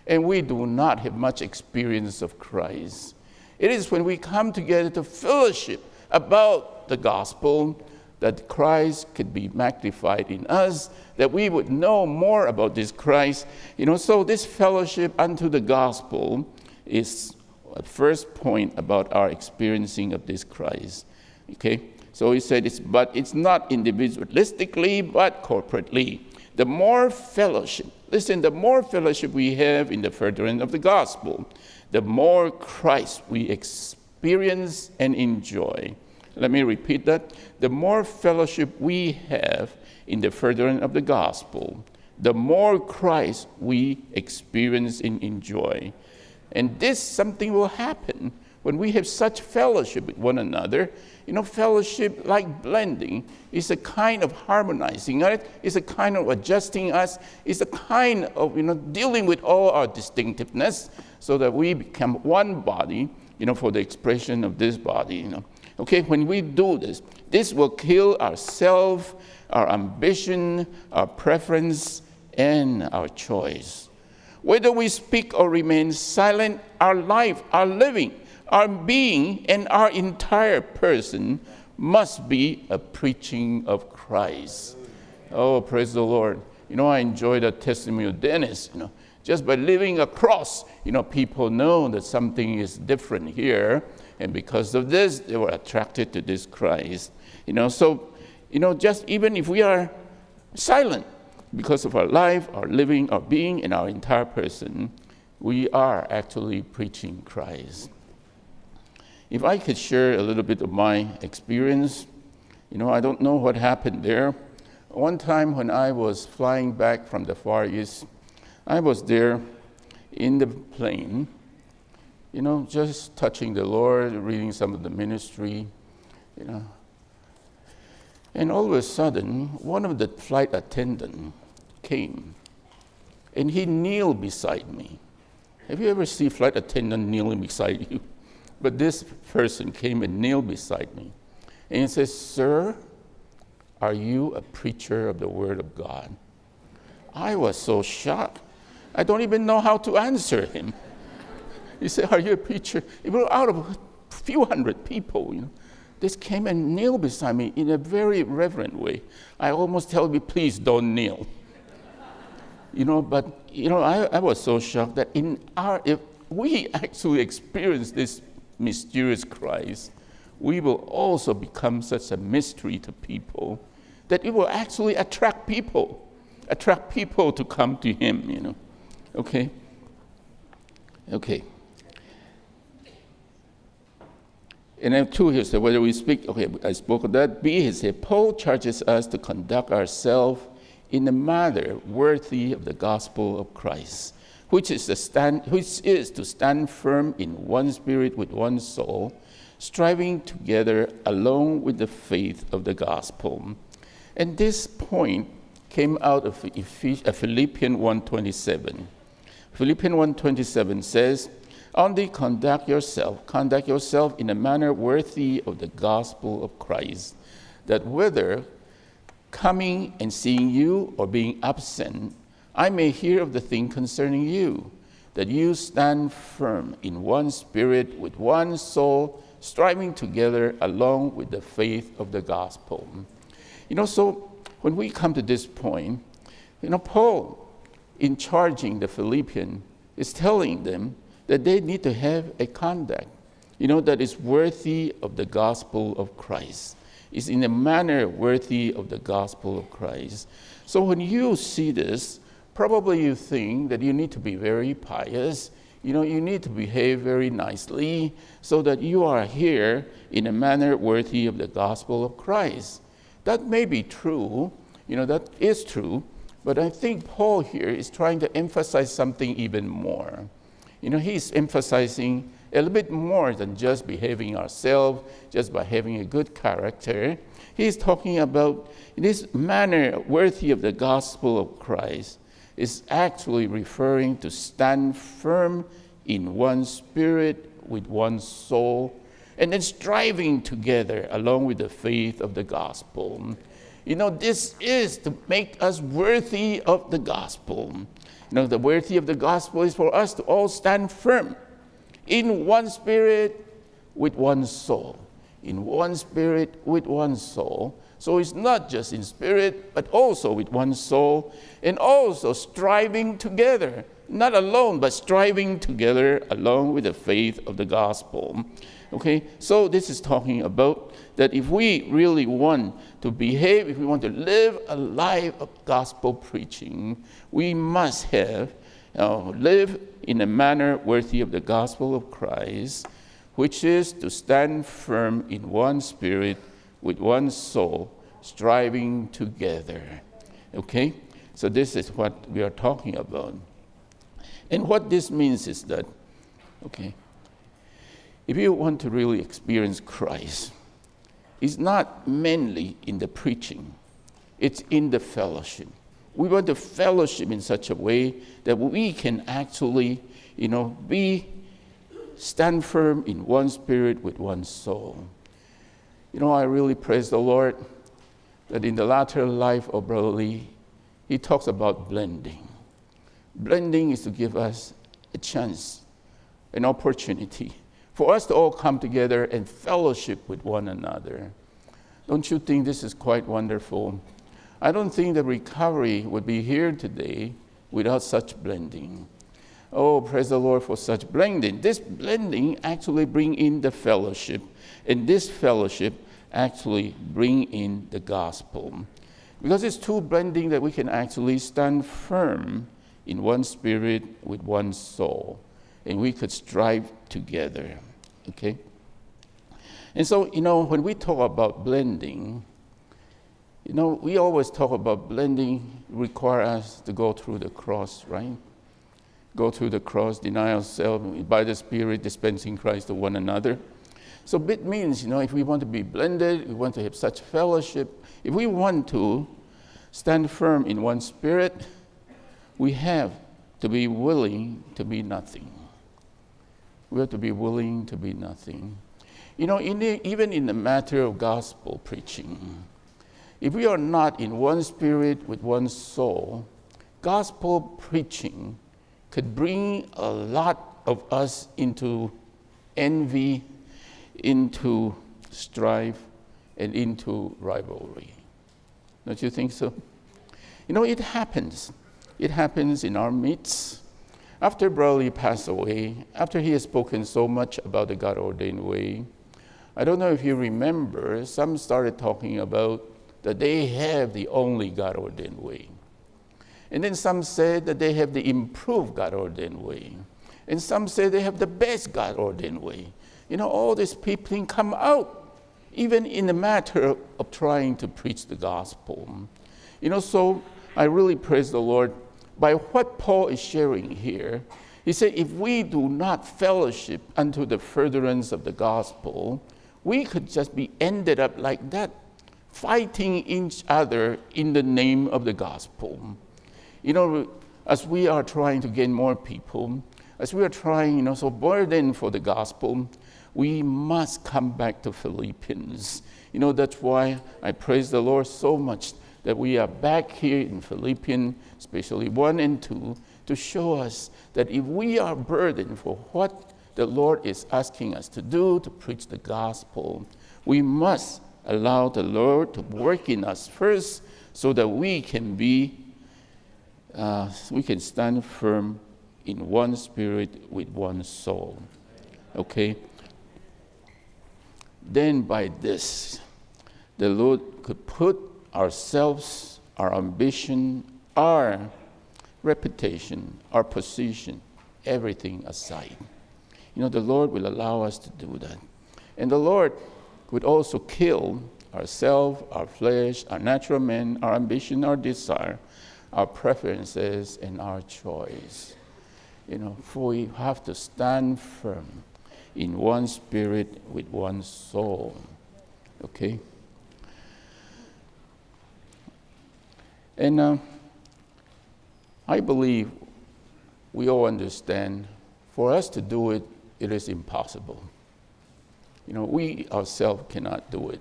and we do not have much experience of Christ. It is when we come together to fellowship about the gospel that Christ could be magnified in us, that we would know more about this Christ. You know, so this fellowship unto the gospel is a first point about our experiencing of this Christ. Okay? So he said it's but it's not individualistically, but corporately. The more fellowship, listen, the more fellowship we have in the furtherance of the gospel, the more Christ we experience and enjoy. Let me repeat that. The more fellowship we have in the furtherance of the gospel, the more Christ we experience and enjoy. And this something will happen when we have such fellowship with one another. You know, fellowship like blending is a kind of harmonizing, right? It's a kind of adjusting us. It's a kind of, you know, dealing with all our distinctiveness so that we become one body, you know, for the expression of this body, you know. Okay, when we do this, this will kill our self, our ambition, our preference, and our choice. Whether we speak or remain silent, our life, our living, our being, and our entire person must be a preaching of Christ. Oh, praise the Lord. You know, I enjoy the testimony of Dennis. You know, just by living across, you know, people know that something is different here. And because of this, they were attracted to this Christ. You know, so, you know, just even if we are silent because of our life, our living, our being, and our entire person, we are actually preaching Christ. If I could share a little bit of my experience, you know, I don't know what happened there. One time when I was flying back from the Far East, I was there in the plane you know, just touching the Lord, reading some of the ministry, you know. And all of a sudden, one of the flight attendants came and he kneeled beside me. Have you ever seen flight attendant kneeling beside you? But this person came and kneeled beside me. And he says, Sir, are you a preacher of the Word of God? I was so shocked. I don't even know how to answer him. He said, Are you a preacher? It was out of a few hundred people, you know. This came and kneeled beside me in a very reverent way. I almost tell me, please don't kneel. you know, but you know, I, I was so shocked that in our if we actually experience this mysterious Christ, we will also become such a mystery to people that it will actually attract people, attract people to come to Him, you know. Okay? Okay. And then two, he said, whether we speak, okay, I spoke of that. B, he said, Paul charges us to conduct ourselves in a manner worthy of the gospel of Christ, which is, to stand, which is to stand firm in one spirit with one soul, striving together along with the faith of the gospel. And this point came out of uh, Philippians 1.27. Philippians 1.27 says, only conduct yourself, conduct yourself in a manner worthy of the gospel of Christ, that whether coming and seeing you or being absent, I may hear of the thing concerning you, that you stand firm in one spirit with one soul, striving together along with the faith of the gospel. You know, so when we come to this point, you know, Paul, in charging the Philippians, is telling them that they need to have a conduct, you know, that is worthy of the gospel of Christ. Is in a manner worthy of the gospel of Christ. So when you see this, probably you think that you need to be very pious, you know, you need to behave very nicely so that you are here in a manner worthy of the gospel of Christ. That may be true, you know, that is true, but I think Paul here is trying to emphasize something even more. You know, he's emphasizing a little bit more than just behaving ourselves, just by having a good character. He's talking about this manner worthy of the gospel of Christ is actually referring to stand firm in one spirit with one soul and then striving together along with the faith of the gospel. You know, this is to make us worthy of the gospel. Know, the worthy of the gospel is for us to all stand firm in one spirit with one soul. In one spirit with one soul. So it's not just in spirit, but also with one soul, and also striving together, not alone, but striving together along with the faith of the gospel. Okay, so this is talking about that if we really want to behave, if we want to live a life of gospel preaching, we must have uh, live in a manner worthy of the gospel of Christ, which is to stand firm in one spirit with one soul, striving together. Okay? So, this is what we are talking about. And what this means is that, okay, if you want to really experience Christ, it's not mainly in the preaching, it's in the fellowship. We want the fellowship in such a way that we can actually, you know, be stand firm in one spirit with one soul. You know, I really praise the Lord that in the latter life of Brother Lee, he talks about blending. Blending is to give us a chance, an opportunity for us to all come together and fellowship with one another. Don't you think this is quite wonderful? I don't think the recovery would be here today without such blending. Oh, praise the Lord for such blending. This blending actually bring in the fellowship, and this fellowship actually bring in the gospel. Because it's two blending that we can actually stand firm in one spirit with one soul, and we could strive together. Okay? And so, you know, when we talk about blending, you know, we always talk about blending require us to go through the cross, right? Go through the cross, deny ourselves by the Spirit, dispensing Christ to one another. So it means, you know, if we want to be blended, we want to have such fellowship, if we want to stand firm in one spirit, we have to be willing to be nothing. We have to be willing to be nothing. You know, in the, even in the matter of gospel preaching, if we are not in one spirit with one soul, gospel preaching could bring a lot of us into envy into strife and into rivalry. Don't you think so? You know, it happens. It happens in our midst. After Brother passed away, after he has spoken so much about the God ordained way, I don't know if you remember, some started talking about that they have the only God ordained way. And then some said that they have the improved God ordained way. And some say they have the best God ordained way. You know, all these people come out, even in the matter of trying to preach the gospel. You know, so I really praise the Lord by what Paul is sharing here. He said, if we do not fellowship unto the furtherance of the gospel, we could just be ended up like that, fighting each other in the name of the gospel. You know, as we are trying to gain more people, as we are trying, you know, so burden for the gospel, we must come back to Philippians. You know, that's why I praise the Lord so much that we are back here in Philippians, especially 1 and 2, to show us that if we are burdened for what the Lord is asking us to do, to preach the gospel, we must allow the Lord to work in us first so that we can be, uh, we can stand firm in one spirit with one soul. Okay? then by this, the Lord could put ourselves, our ambition, our reputation, our position everything aside. You know, the Lord will allow us to do that. And the Lord would also kill ourselves, our flesh, our natural man, our ambition, our desire, our preferences, and our choice. You know, for we have to stand firm in one spirit with one soul. Okay? And uh, I believe we all understand for us to do it, it is impossible. You know, we ourselves cannot do it.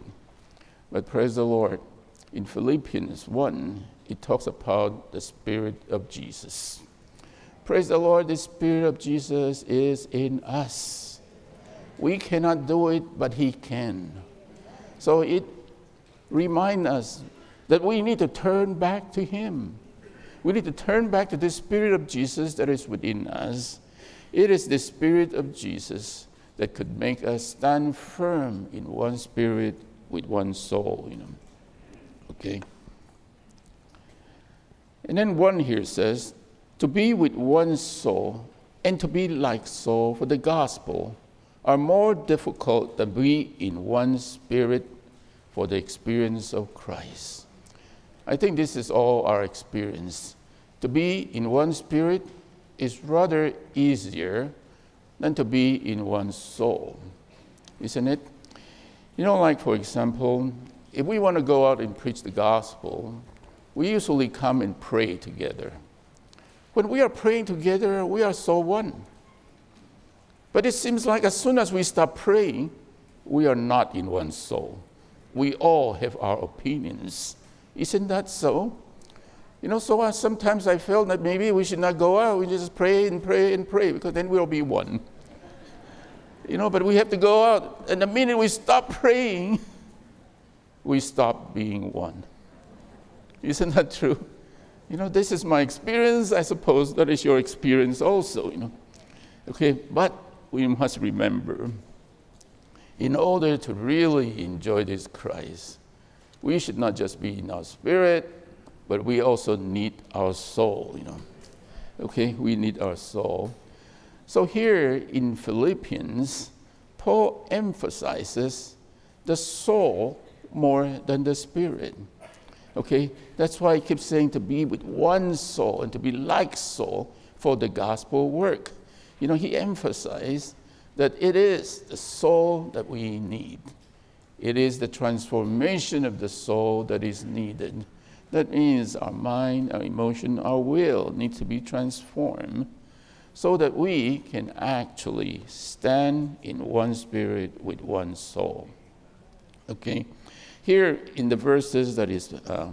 But praise the Lord, in Philippians 1, it talks about the Spirit of Jesus. Praise the Lord, the Spirit of Jesus is in us. We cannot do it, but He can. So it reminds us that we need to turn back to Him. We need to turn back to the Spirit of Jesus that is within us. It is the Spirit of Jesus that could make us stand firm in one spirit with one soul, you know. Okay? And then one here says, to be with one soul and to be like soul for the gospel are more difficult than be in one spirit for the experience of Christ. I think this is all our experience. To be in one spirit is rather easier than to be in one soul, isn't it? You know, like for example, if we want to go out and preach the gospel, we usually come and pray together. When we are praying together, we are so one. But it seems like as soon as we stop praying, we are not in one soul. We all have our opinions. Isn't that so? You know, so uh, sometimes I felt that maybe we should not go out. We just pray and pray and pray because then we'll be one. You know, but we have to go out. And the minute we stop praying, we stop being one. Isn't that true? You know, this is my experience. I suppose that is your experience also, you know. Okay, but we must remember in order to really enjoy this Christ, we should not just be in our spirit, but we also need our soul, you know. Okay, we need our soul. So here in Philippians, Paul emphasizes the soul more than the spirit. Okay, that's why he keeps saying to be with one soul and to be like soul for the gospel work. You know, he emphasized that it is the soul that we need. It is the transformation of the soul that is needed. That means our mind, our emotion, our will need to be transformed so that we can actually stand in one spirit with one soul. Okay? Here in the verses that is uh,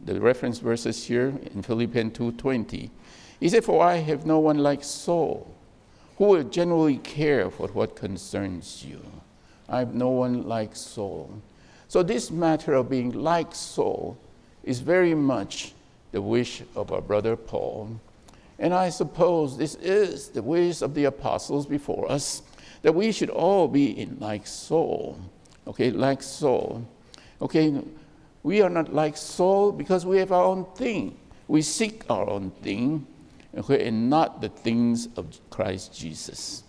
the reference verses here in Philippians 2:20, he said, "For I have no one like soul, who will generally care for what concerns you. I have no one like soul." So this matter of being like soul is very much the wish of our brother Paul and I suppose this is the wish of the apostles before us that we should all be in like soul. Okay, like soul. Okay, we are not like soul because we have our own thing. We seek our own thing, okay, and not the things of Christ Jesus.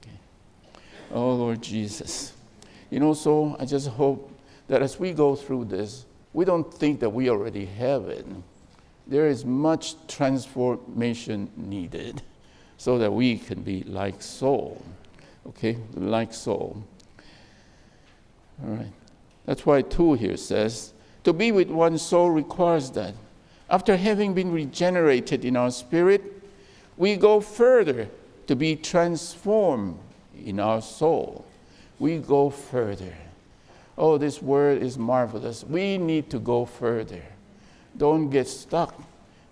Okay. Oh, Lord Jesus. You know, so I just hope that as we go through this, we don't think that we already have it there is much transformation needed so that we can be like soul. Okay, like soul. All right. That's why 2 here says, to be with one soul requires that. After having been regenerated in our spirit, we go further to be transformed in our soul. We go further. Oh, this word is marvelous. We need to go further. Don't get stuck.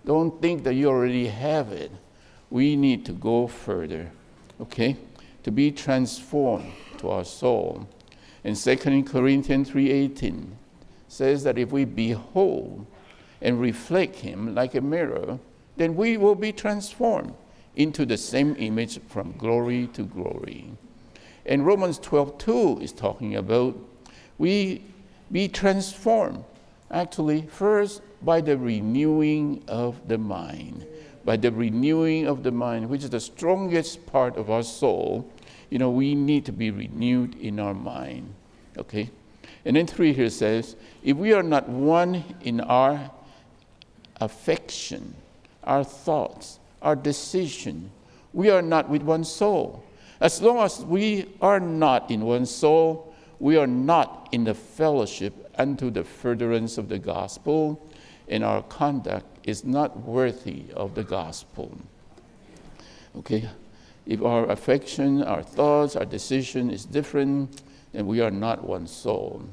Don't think that you already have it. We need to go further, okay? To be transformed to our soul. And 2 Corinthians 3:18 says that if we behold and reflect him like a mirror, then we will be transformed into the same image from glory to glory. And Romans 12:2 is talking about we be transformed actually first by the renewing of the mind. by the renewing of the mind, which is the strongest part of our soul, you know, we need to be renewed in our mind. Okay? And then three here says, if we are not one in our affection, our thoughts, our decision, we are not with one soul. As long as we are not in one soul, we are not in the fellowship unto the furtherance of the gospel, and our conduct is not worthy of the gospel. Okay? If our affection, our thoughts, our decision is different, then we are not one soul.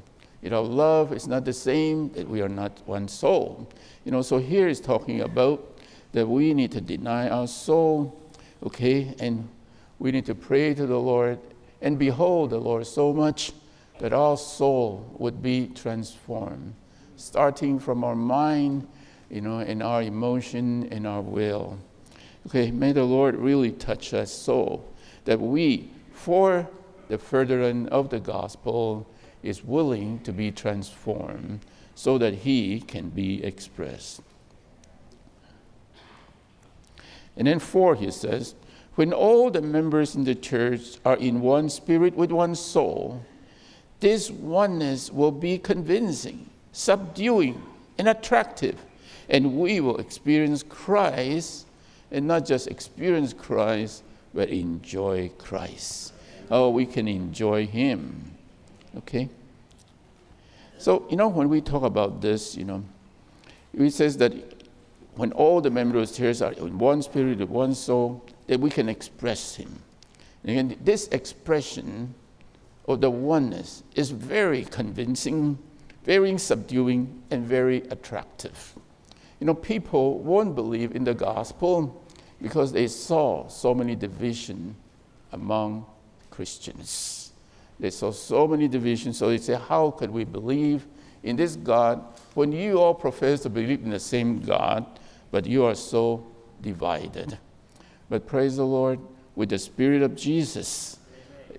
If our love is not the same, that we are not one soul. You know, so here is talking about that we need to deny our soul, okay, and we need to pray to the Lord and behold the Lord so much that our soul would be transformed, starting from our mind, you know, and our emotion and our will. Okay, may the Lord really touch us so that we, for the furtherance of the gospel, is willing to be transformed so that he can be expressed. And then, four, he says, when all the members in the church are in one spirit with one soul, this oneness will be convincing, subduing, and attractive. And we will experience Christ, and not just experience Christ, but enjoy Christ. Oh, we can enjoy Him. Okay? So, you know, when we talk about this, you know, it says that when all the members of the church are in one spirit, in one soul, that we can express Him. And this expression of the oneness is very convincing, very subduing, and very attractive. You know, people won't believe in the gospel because they saw so many division among Christians. They saw so many divisions, so they say, How could we believe in this God when you all profess to believe in the same God, but you are so divided? But praise the Lord, with the Spirit of Jesus,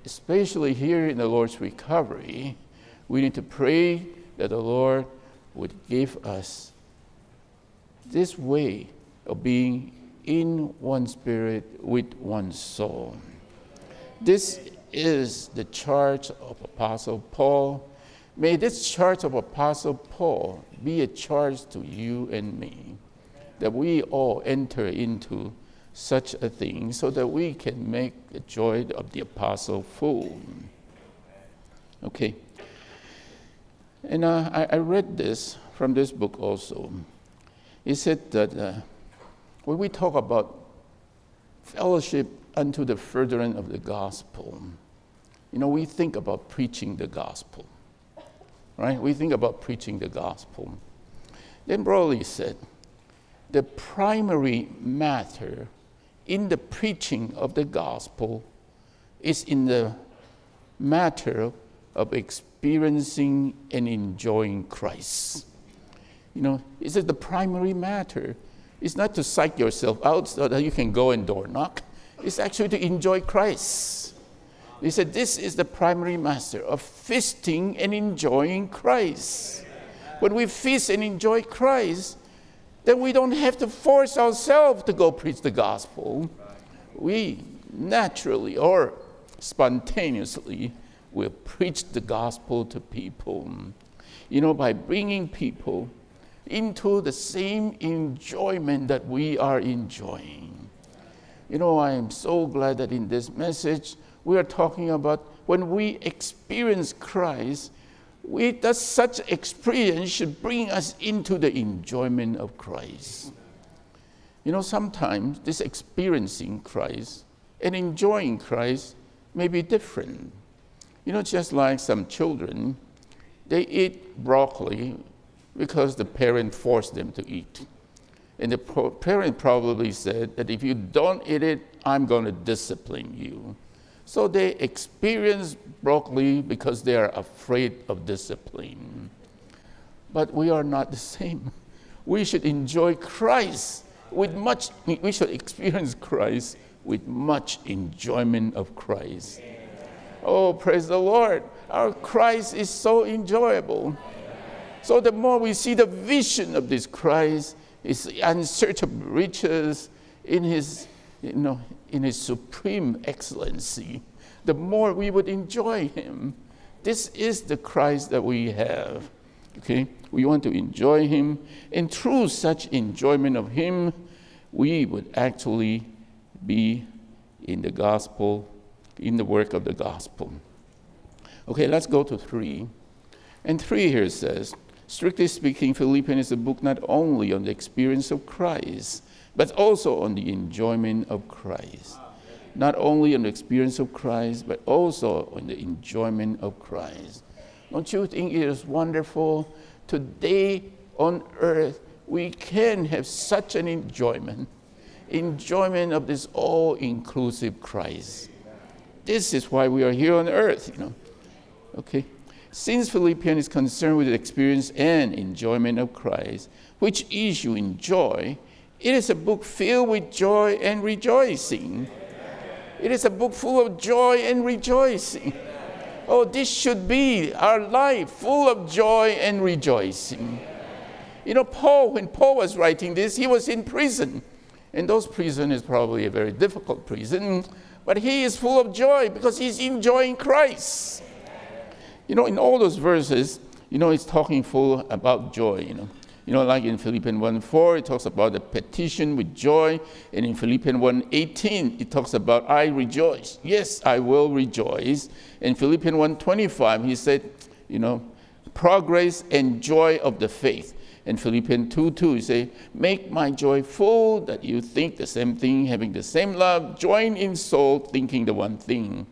especially here in the Lord's recovery, we need to pray that the Lord would give us this way of being in one spirit with one soul. This is the charge of Apostle Paul. May this charge of Apostle Paul be a charge to you and me, that we all enter into such a thing so that we can make the joy of the apostle full. Okay. And uh, I, I, read this from this book also. It said that uh, when we talk about fellowship unto the furtherance of the gospel, you know, we think about preaching the gospel, right? We think about preaching the gospel. Then Brother Lee said, the primary matter in the preaching of the gospel is in the matter of experiencing and enjoying Christ. You know, is it the primary matter? It's not to psych yourself out so that you can go and door knock. It's actually to enjoy Christ. He said, This is the primary master of feasting and enjoying Christ. When we feast and enjoy Christ, then we don't have to force ourselves to go preach the gospel. We naturally or spontaneously will preach the gospel to people. You know, by bringing people into the same enjoyment that we are enjoying. You know, I am so glad that in this message, we are talking about when we experience Christ, we, that such experience should bring us into the enjoyment of Christ. You know, sometimes this experiencing Christ and enjoying Christ may be different. You know, just like some children, they eat broccoli because the parent forced them to eat. And the parent probably said that if you don't eat it, I'm going to discipline you. So they experience broccoli because they are afraid of discipline. But we are not the same. We should enjoy Christ with much, we should experience Christ with much enjoyment of Christ. Oh, praise the Lord. Our Christ is so enjoyable. So the more we see the vision of this Christ, his unsearchable riches, in his, you know, in his supreme excellency, the more we would enjoy him. This is the Christ that we have. Okay? We want to enjoy him. And through such enjoyment of him, we would actually be in the gospel, in the work of the gospel. Okay, let's go to three. And three here says, strictly speaking, Philippians is a book not only on the experience of Christ, but also on the enjoyment of Christ. Not only on the experience of Christ, but also on the enjoyment of Christ. Don't you think it is wonderful? Today on earth, we can have such an enjoyment enjoyment of this all inclusive Christ. This is why we are here on earth, you know. Okay? Since Philippians is concerned with the experience and enjoyment of Christ, which is you enjoy, it is a book filled with joy and rejoicing. It is a book full of joy and rejoicing. Oh, this should be our life, full of joy and rejoicing. You know, Paul, when Paul was writing this, he was in prison. And those prison is probably a very difficult prison, but he is full of joy because he's enjoying Christ. You know, in all those verses, you know, it's talking full about joy, you know. You know, like in Philippians 1 4, it talks about the petition with joy. And in Philippians 1 18, it talks about I rejoice. Yes, I will rejoice. In Philippians 1 25, he said, you know, progress and joy of the faith. In Philippians 2 2, he say, Make my joy full that you think the same thing, having the same love, join in soul, thinking the one thing.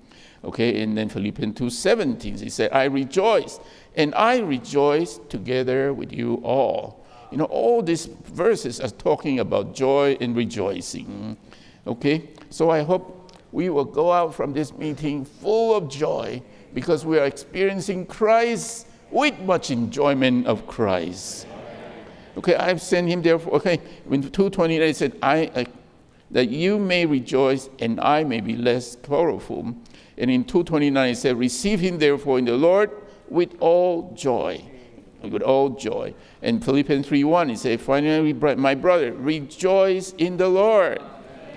Okay, and then Philippians 2 17, he said, I rejoice, and I rejoice together with you all. You know, all these verses are talking about joy and rejoicing. Okay? So I hope we will go out from this meeting full of joy because we are experiencing Christ with much enjoyment of Christ. Okay, I've sent him therefore. Okay, in 228 it said, I, uh, that you may rejoice and I may be less sorrowful. And in 229 it said, Receive him therefore in the Lord with all joy with all joy. And Philippians 3.1, he says, Finally, my brother, rejoice in the Lord.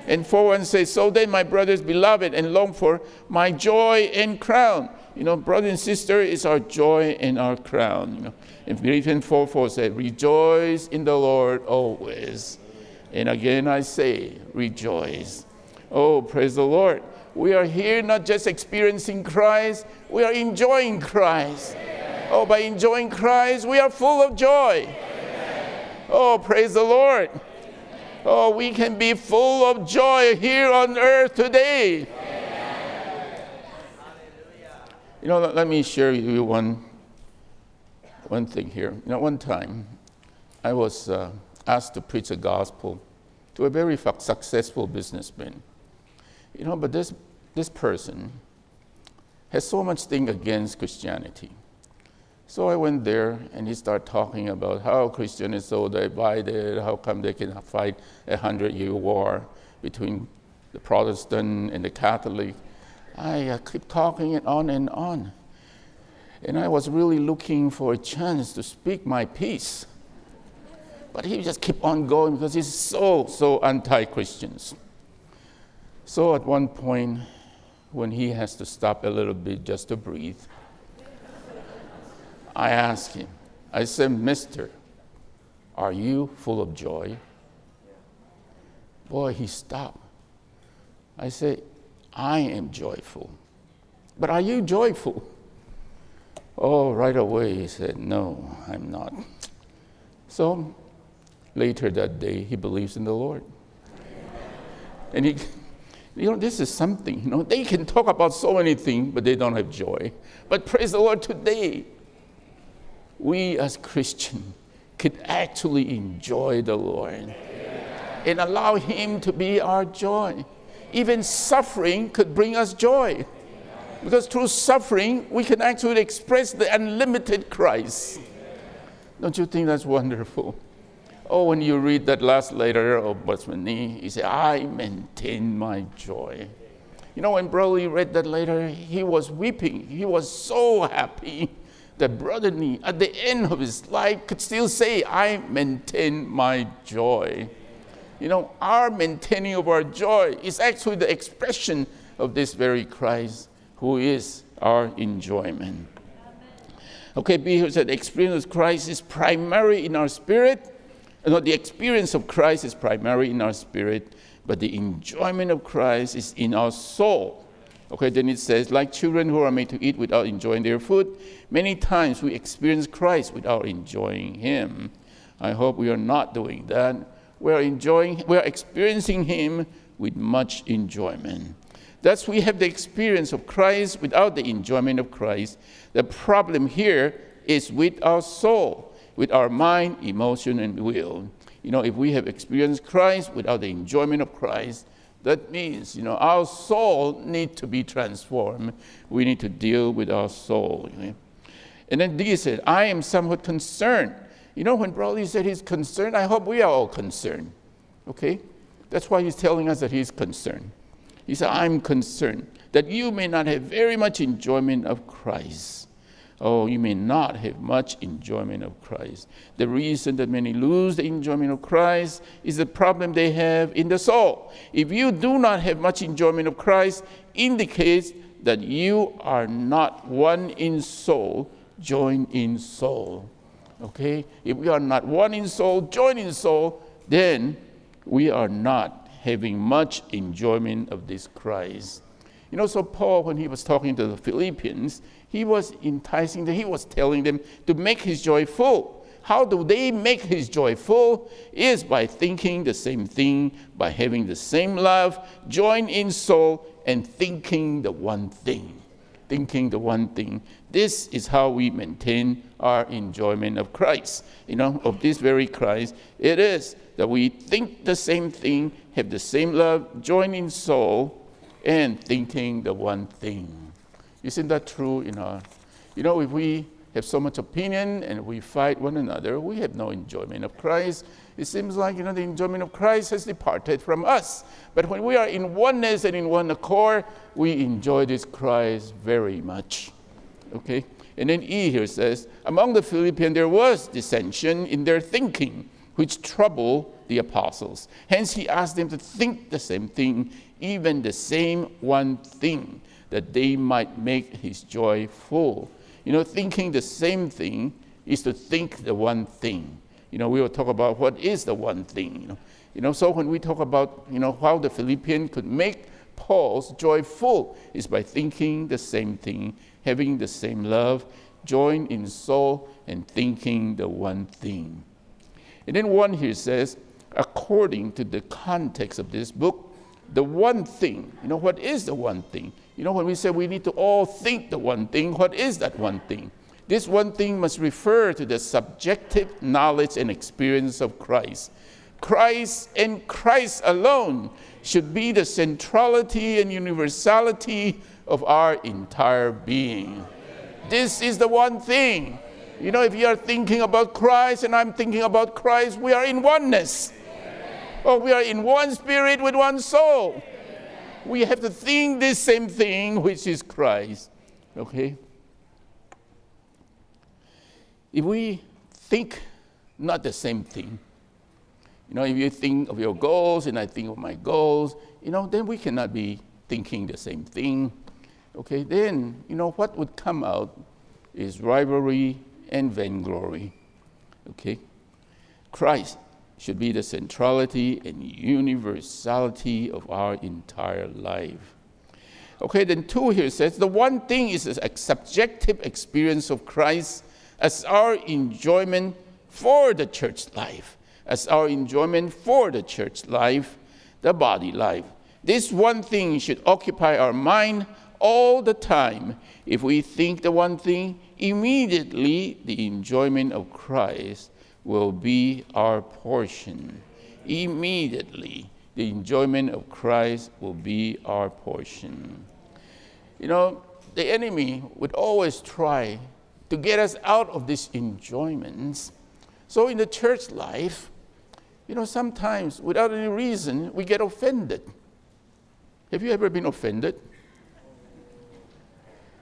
And 4.1 says, So then, my brothers, beloved, and long for my joy and crown. You know, brother and sister is our joy and our crown. You know. And Philippians 4 4 says, Rejoice in the Lord always. And again I say, rejoice. Oh, praise the Lord. We are here not just experiencing Christ, we are enjoying Christ. Oh, by enjoying Christ, we are full of joy. Oh, praise the Lord. Oh, we can be full of joy here on earth today. Hallelujah. You know, let me share with you one, one thing here. You know, one time I was uh, asked to preach the gospel to a very successful businessman. You know, but this, this person has so much thing against Christianity. So I went there and he started talking about how Christian is so divided, how come they can fight a hundred year war between the Protestant and the Catholic. I uh, keep talking it on and on. And I was really looking for a chance to speak my piece. But he just kept on going because he's so, so anti Christians. So at one point, when he has to stop a little bit just to breathe, I asked him, I said, Mister, are you full of joy? Boy, he stopped. I said, I am joyful. But are you joyful? Oh, right away he said, No, I'm not. So later that day, he believes in the Lord. And he, you know, this is something, you know, they can talk about so many things, but they don't have joy. But praise the Lord, today, we as Christians could actually enjoy the Lord and allow Him to be our joy. Even suffering could bring us joy. Because through suffering, we can actually express the unlimited Christ. Don't you think that's wonderful? Oh, when you read that last letter of Bosmani, he said, I maintain my joy. You know, when Brother Lee read that letter, he was weeping. He was so happy that Brother Nee, at the end of his life, could still say, I maintain my joy. you know, our maintaining of our joy is actually the expression of this very Christ who is our enjoyment. Okay, because the experience of Christ is primary in our spirit. Uh, no, the experience of Christ is primary in our spirit, but the enjoyment of Christ is in our soul. Okay, then it says, like children who are made to eat without enjoying their food, many times we experience Christ without enjoying Him. I hope we are not doing that. We are enjoying, we are experiencing Him with much enjoyment. Thus, we have the experience of Christ without the enjoyment of Christ. The problem here is with our soul, with our mind, emotion, and will. You know, if we have experienced Christ without the enjoyment of Christ, that means, you know, our soul need to be transformed. We need to deal with our soul. You know? And then D said, I am somewhat concerned. You know, when Brother Lee said he's concerned, I hope we are all concerned. Okay? That's why he's telling us that he's concerned. He said, I'm concerned that you may not have very much enjoyment of Christ. Oh, you may not have much enjoyment of Christ. The reason that many lose the enjoyment of Christ is the problem they have in the soul. If you do not have much enjoyment of Christ, indicates that you are not one in soul, joined in soul. Okay? If we are not one in soul, joined in soul, then we are not having much enjoyment of this Christ. You know, so Paul, when he was talking to the Philippians, he was enticing them, he was telling them to make his joy full. How do they make his joy full? Is by thinking the same thing, by having the same love, join in soul, and thinking the one thing. Thinking the one thing. This is how we maintain our enjoyment of Christ. You know, of this very Christ. It is that we think the same thing, have the same love, join in soul, and thinking the one thing. Isn't that true in our? You know, if we have so much opinion and we fight one another, we have no enjoyment of Christ. It seems like you know the enjoyment of Christ has departed from us. But when we are in oneness and in one accord, we enjoy this Christ very much. Okay? And then E here says, among the Philippians there was dissension in their thinking which troubled the apostles. Hence, he asked them to think the same thing, even the same one thing, that they might make his joy full. You know, thinking the same thing is to think the one thing. You know, we will talk about what is the one thing. You know, you know so when we talk about, you know, how the Philippian could make Paul's joy full is by thinking the same thing, having the same love, join in soul, and thinking the one thing. And then one here says, according to the context of this book, the one thing, you know, what is the one thing? You know, when we say we need to all think the one thing, what is that one thing? This one thing must refer to the subjective knowledge and experience of Christ. Christ and Christ alone should be the centrality and universality of our entire being. This is the one thing. You know, if you are thinking about Christ and I'm thinking about Christ, we are in oneness. Oh, we are in one spirit with one soul. We have to think this same thing, which is Christ. Okay? If we think not the same thing, you know, if you think of your goals and I think of my goals, you know, then we cannot be thinking the same thing. Okay, then, you know, what would come out is rivalry and vainglory. Okay? Christ should be the centrality and universality of our entire life. Okay, then two here says the one thing is a subjective experience of Christ as our enjoyment for the church life, as our enjoyment for the church life, the body life. This one thing should occupy our mind all the time. If we think the one thing, immediately the enjoyment of Christ will be our portion. Immediately the enjoyment of Christ will be our portion. You know, the enemy would always try to get us out of these enjoyments. So in the church life, you know, sometimes without any reason, we get offended. Have you ever been offended?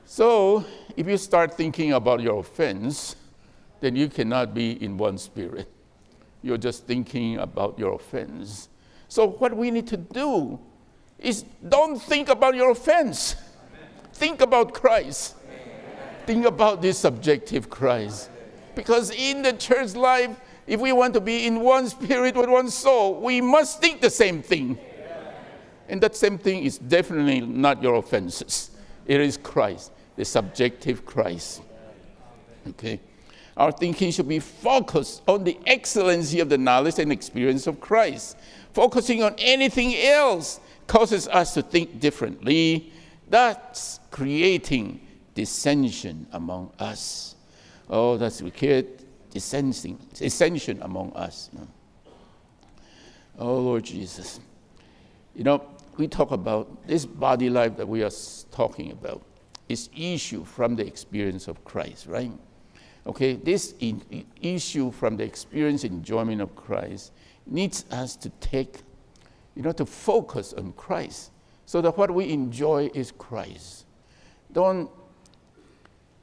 So, if you start thinking about your offense, then you cannot be in one spirit. You're just thinking about your offense. So, what we need to do is don't think about your offense, think about Christ. Think about this subjective Christ. Because in the church life, if we want to be in one spirit with one soul, we must think the same thing. And that same thing is definitely not your offenses. It is Christ, the subjective Christ. Okay? Our thinking should be focused on the excellency of the knowledge and experience of Christ. Focusing on anything else causes us to think differently. That's creating dissension among us. Oh, that's create dissension, dissension among us. Oh, Lord Jesus. You know, we talk about this body life that we are talking about is issue from the experience of Christ, right? Okay, this issue from the experience and enjoyment of Christ needs us to take, you know, to focus on Christ so that what we enjoy is Christ. Don't,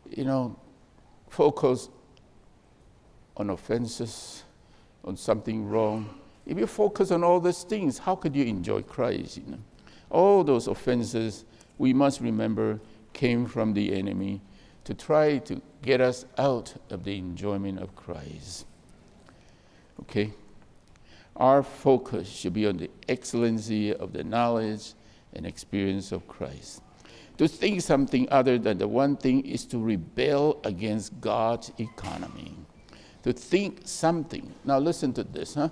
you know, focus on offenses, on something wrong. If you focus on all these things, how could you enjoy Christ? You know? All those offenses, we must remember, came from the enemy to try to get us out of the enjoyment of Christ. Okay? Our focus should be on the excellency of the knowledge and experience of Christ. To think something other than the one thing is to rebel against God's economy. To think something, now listen to this, huh?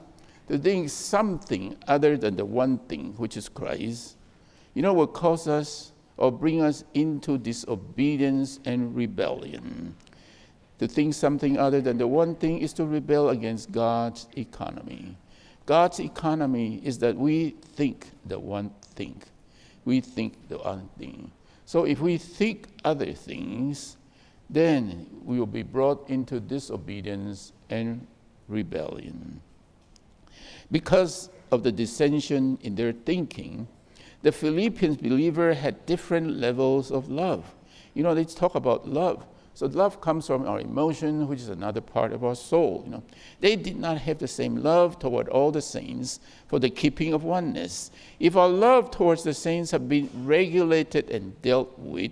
To think something other than the one thing, which is Christ, you know, will cause us or bring us into disobedience and rebellion. To think something other than the one thing is to rebel against God's economy. God's economy is that we think the one thing. We think the one thing. So if we think other things, then we will be brought into disobedience and rebellion. Because of the dissension in their thinking, the Philippians believer had different levels of love. You know, let's talk about love. So love comes from our emotion, which is another part of our soul. You know, they did not have the same love toward all the saints for the keeping of oneness. If our love towards the saints have been regulated and dealt with,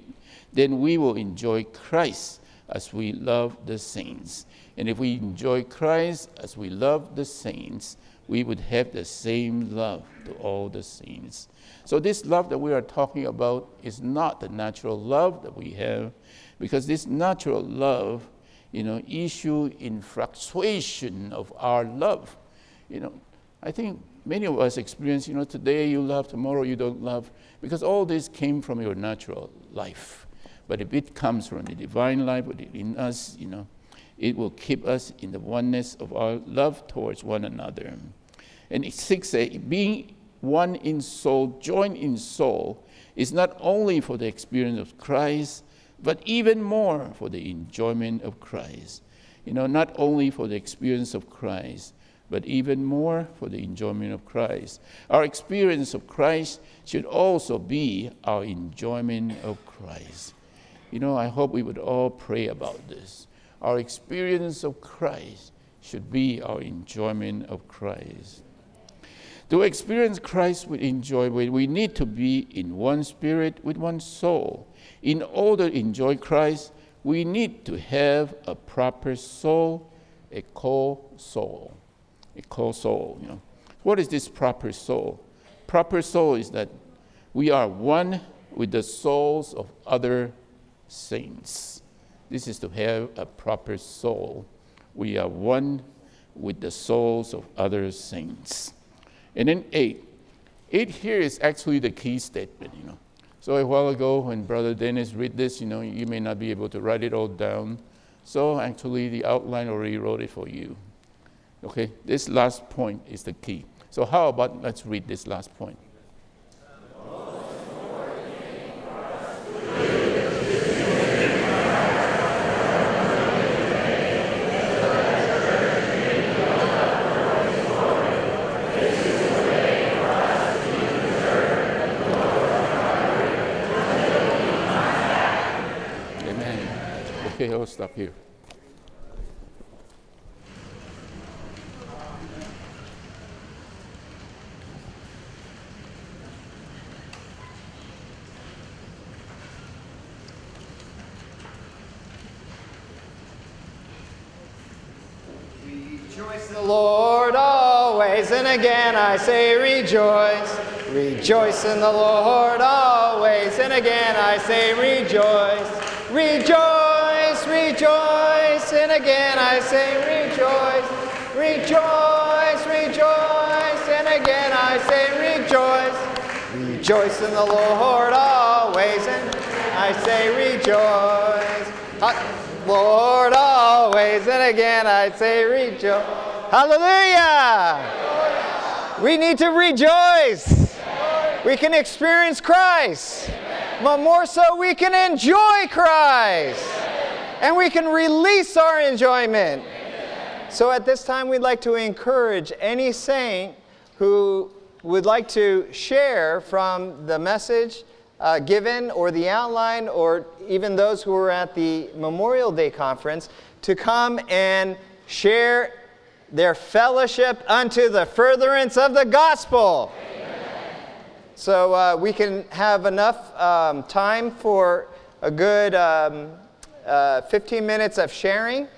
then we will enjoy Christ as we love the saints. And if we enjoy Christ as we love the saints, we would have the same love to all the saints. So, this love that we are talking about is not the natural love that we have because this natural love, you know, issue in fluctuation of our love. You know, I think many of us experience, you know, today you love, tomorrow you don't love, because all this came from your natural life. But if it comes from the divine life within us, you know, it will keep us in the oneness of our love towards one another. And 6 say, being one in soul, joined in soul, is not only for the experience of Christ, but even more for the enjoyment of Christ. You know, not only for the experience of Christ, but even more for the enjoyment of Christ. Our experience of Christ should also be our enjoyment of Christ. You know, I hope we would all pray about this. Our experience of Christ should be our enjoyment of Christ. To experience Christ with enjoyment, we need to be in one spirit with one soul in order to enjoy Christ, we need to have a proper soul, a core soul. A core soul, you know. What is this proper soul? Proper soul is that we are one with the souls of other saints. This is to have a proper soul. We are one with the souls of other saints. And then eight. Eight here is actually the key statement, you know. So a while ago, when Brother Dennis read this, you know, you may not be able to write it all down. So actually, the outline already wrote it for you. Okay, this last point is the key. So how about let's read this last point. here. Rejoice the Lord always, and again I say rejoice. Rejoice in the Lord always, and again I say rejoice. Rejoice! Again I say rejoice. Rejoice, rejoice, and again I say rejoice. Rejoice in the Lord always, and I say rejoice. Lord always, and again I say rejoice. Hallelujah! We need to rejoice. We can experience Christ, but more so, we can enjoy Christ, and we can release our enjoyment. So, at this time, we'd like to encourage any saint who would like to share from the message uh, given or the outline or even those who were at the Memorial Day conference to come and share their fellowship unto the furtherance of the gospel. So uh, we can have enough um, time for a good um, uh, 15 minutes of sharing,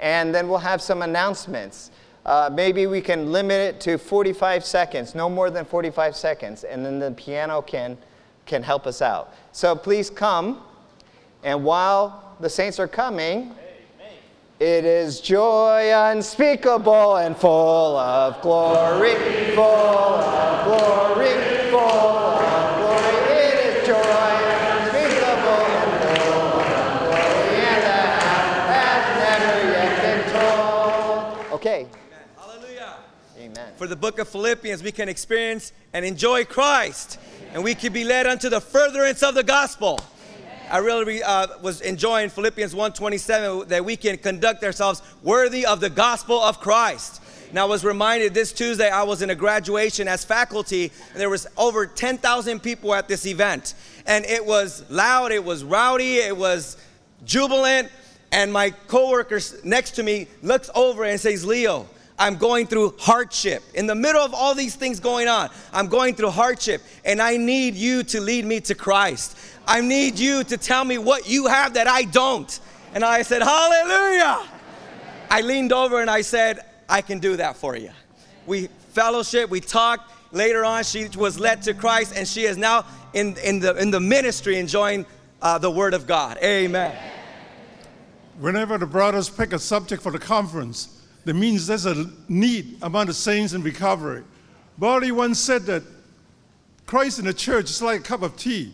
and then we'll have some announcements. Uh, maybe we can limit it to 45 seconds, no more than 45 seconds, and then the piano can, can help us out. So please come, and while the saints are coming, it is joy unspeakable and full of glory, full of glory, For the book of Philippians, we can experience and enjoy Christ, and we can be led unto the furtherance of the gospel. I really uh, was enjoying Philippians 1:27 that we can conduct ourselves worthy of the gospel of Christ. And I was reminded this Tuesday I was in a graduation as faculty, and there was over 10,000 people at this event, and it was loud, it was rowdy, it was jubilant, and my coworker next to me looks over and says, "Leo, I'm going through hardship. In the middle of all these things going on, I'm going through hardship, and I need you to lead me to Christ. I need you to tell me what you have that I don't. And I said, Hallelujah. I leaned over and I said, I can do that for you. We fellowship, we talked. Later on, she was led to Christ, and she is now in, in, the, in the ministry enjoying uh, the Word of God. Amen. Whenever the brothers pick a subject for the conference, that means there's a need among the saints in recovery. Brother Lee once said that Christ in the church is like a cup of tea.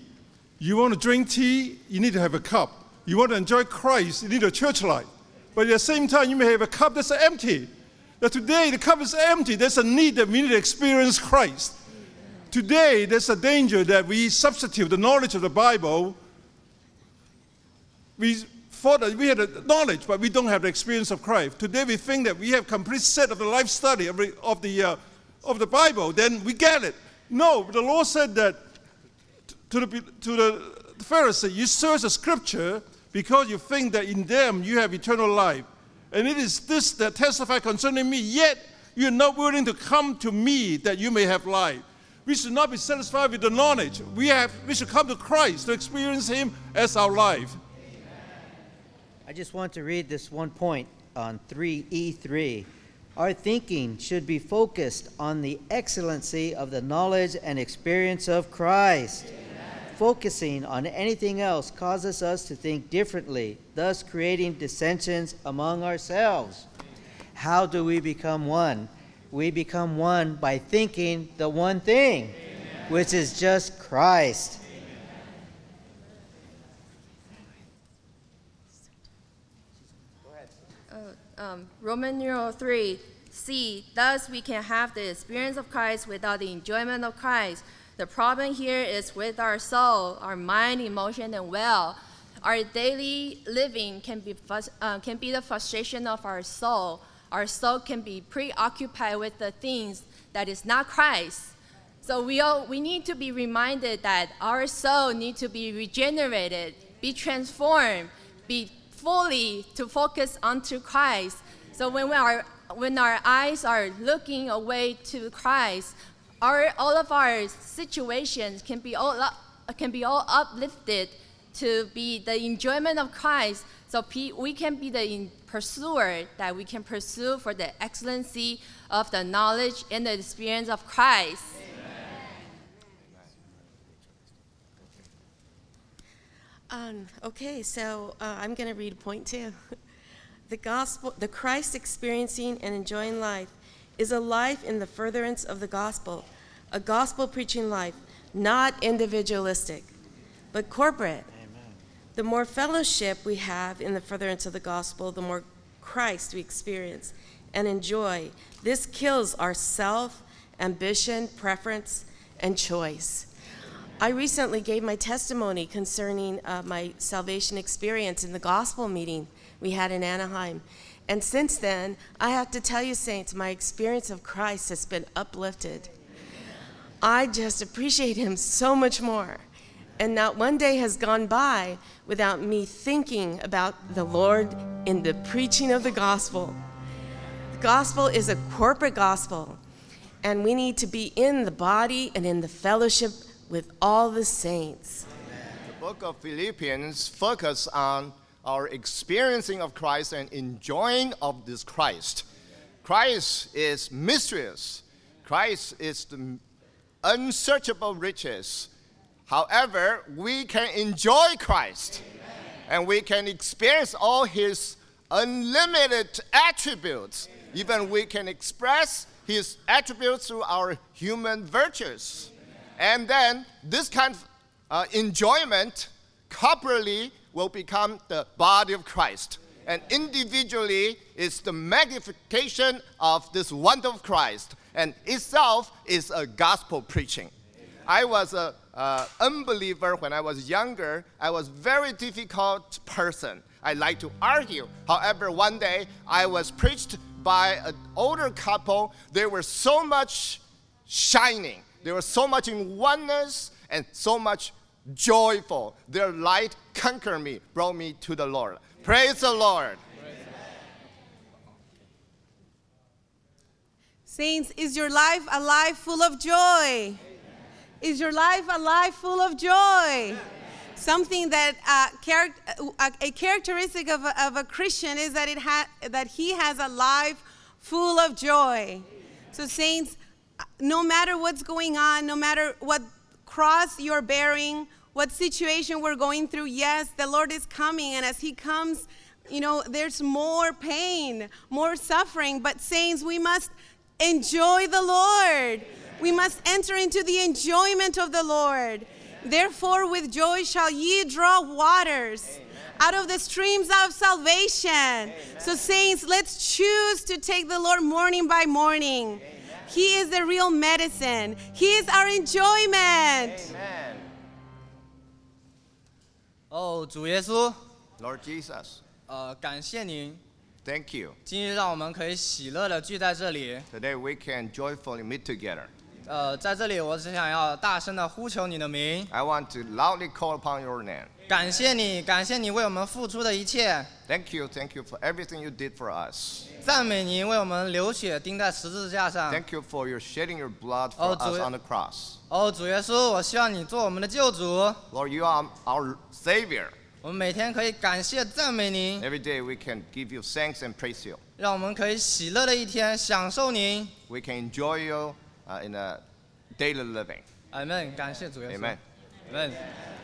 You want to drink tea, you need to have a cup. You want to enjoy Christ, you need a church light. But at the same time, you may have a cup that's empty. That today the cup is empty. There's a need that we need to experience Christ. Today, there's a danger that we substitute the knowledge of the Bible. We thought that we had the knowledge, but we don't have the experience of Christ. Today, we think that we have complete set of the life study of the, of the, uh, of the Bible, then we get it. No, the Lord said that to the, to the Pharisee, you search the scripture because you think that in them you have eternal life. And it is this that testify concerning me, yet you're not willing to come to me that you may have life. We should not be satisfied with the knowledge. We, have, we should come to Christ to experience Him as our life. I just want to read this one point on 3E3. Our thinking should be focused on the excellency of the knowledge and experience of Christ. Focusing on anything else causes us to think differently, thus creating dissensions among ourselves. How do we become one? We become one by thinking the one thing, which is just Christ. Three, see. thus we can have the experience of Christ without the enjoyment of Christ. The problem here is with our soul, our mind, emotion, and will. Our daily living can be, uh, can be the frustration of our soul. Our soul can be preoccupied with the things that is not Christ. So we, all, we need to be reminded that our soul needs to be regenerated, be transformed, be fully to focus onto Christ so when we are when our eyes are looking away to Christ, our all of our situations can be all up, can be all uplifted to be the enjoyment of Christ, so we can be the pursuer that we can pursue for the excellency of the knowledge and the experience of Christ. Um, okay, so uh, I'm going to read point two. The gospel, the Christ experiencing and enjoying life is a life in the furtherance of the gospel, a gospel preaching life, not individualistic, but corporate. The more fellowship we have in the furtherance of the gospel, the more Christ we experience and enjoy. This kills our self, ambition, preference, and choice. I recently gave my testimony concerning uh, my salvation experience in the gospel meeting we had in Anaheim. And since then, I have to tell you, Saints, my experience of Christ has been uplifted. I just appreciate Him so much more. And not one day has gone by without me thinking about the Lord in the preaching of the gospel. The gospel is a corporate gospel, and we need to be in the body and in the fellowship with all the saints. The book of Philippians focus on our experiencing of Christ and enjoying of this Christ. Christ is mysterious. Christ is the unsearchable riches. However, we can enjoy Christ and we can experience all his unlimited attributes. Even we can express his attributes through our human virtues. And then this kind of uh, enjoyment corporately will become the body of Christ. And individually is the magnification of this wonder of Christ. And itself is a gospel preaching. I was an uh, unbeliever when I was younger. I was very difficult person. I like to argue. However, one day I was preached by an older couple. They were so much shining. They were so much in oneness and so much joyful. Their light conquered me, brought me to the Lord. Praise the Lord. Saints, is your life a life full of joy? Is your life a life full of joy? Something that uh, uh, a characteristic of a, of a Christian is that it ha- that he has a life full of joy. So, saints, no matter what's going on, no matter what cross you're bearing, what situation we're going through, yes, the Lord is coming, and as He comes, you know, there's more pain, more suffering. But, saints, we must enjoy the Lord. We must enter into the enjoyment of the Lord. Therefore, with joy shall ye draw waters out of the streams of salvation. So, saints, let's choose to take the Lord morning by morning. He is the real medicine, He is our enjoyment. Amen. 哦，主耶稣， Lord Jesus, 呃，感谢您， thank you. 今日让我们可以喜乐的聚在这里。 Today we can joyfully meet together. 呃，在这里我只想要大声的呼求你的名， I want to loudly call upon your name. 感谢你，感谢你为我们付出的一切， Thank you, thank you for everything you did for us. 赞美你为我们流血钉在十字架上。 Thank you for your shedding your blood for Oh, us 主耶- on the cross. 哦，主耶稣，我希望你做我们的救主， Lord, you are our Savior. 我们每天可以感谢赞美您， Every day we can give you thanks and praise you. 让我们可以喜乐的一天，享受您。 We can enjoy you uh, in a daily living. 阿门，感谢主耶稣。 Amen. 阿门。 Amen.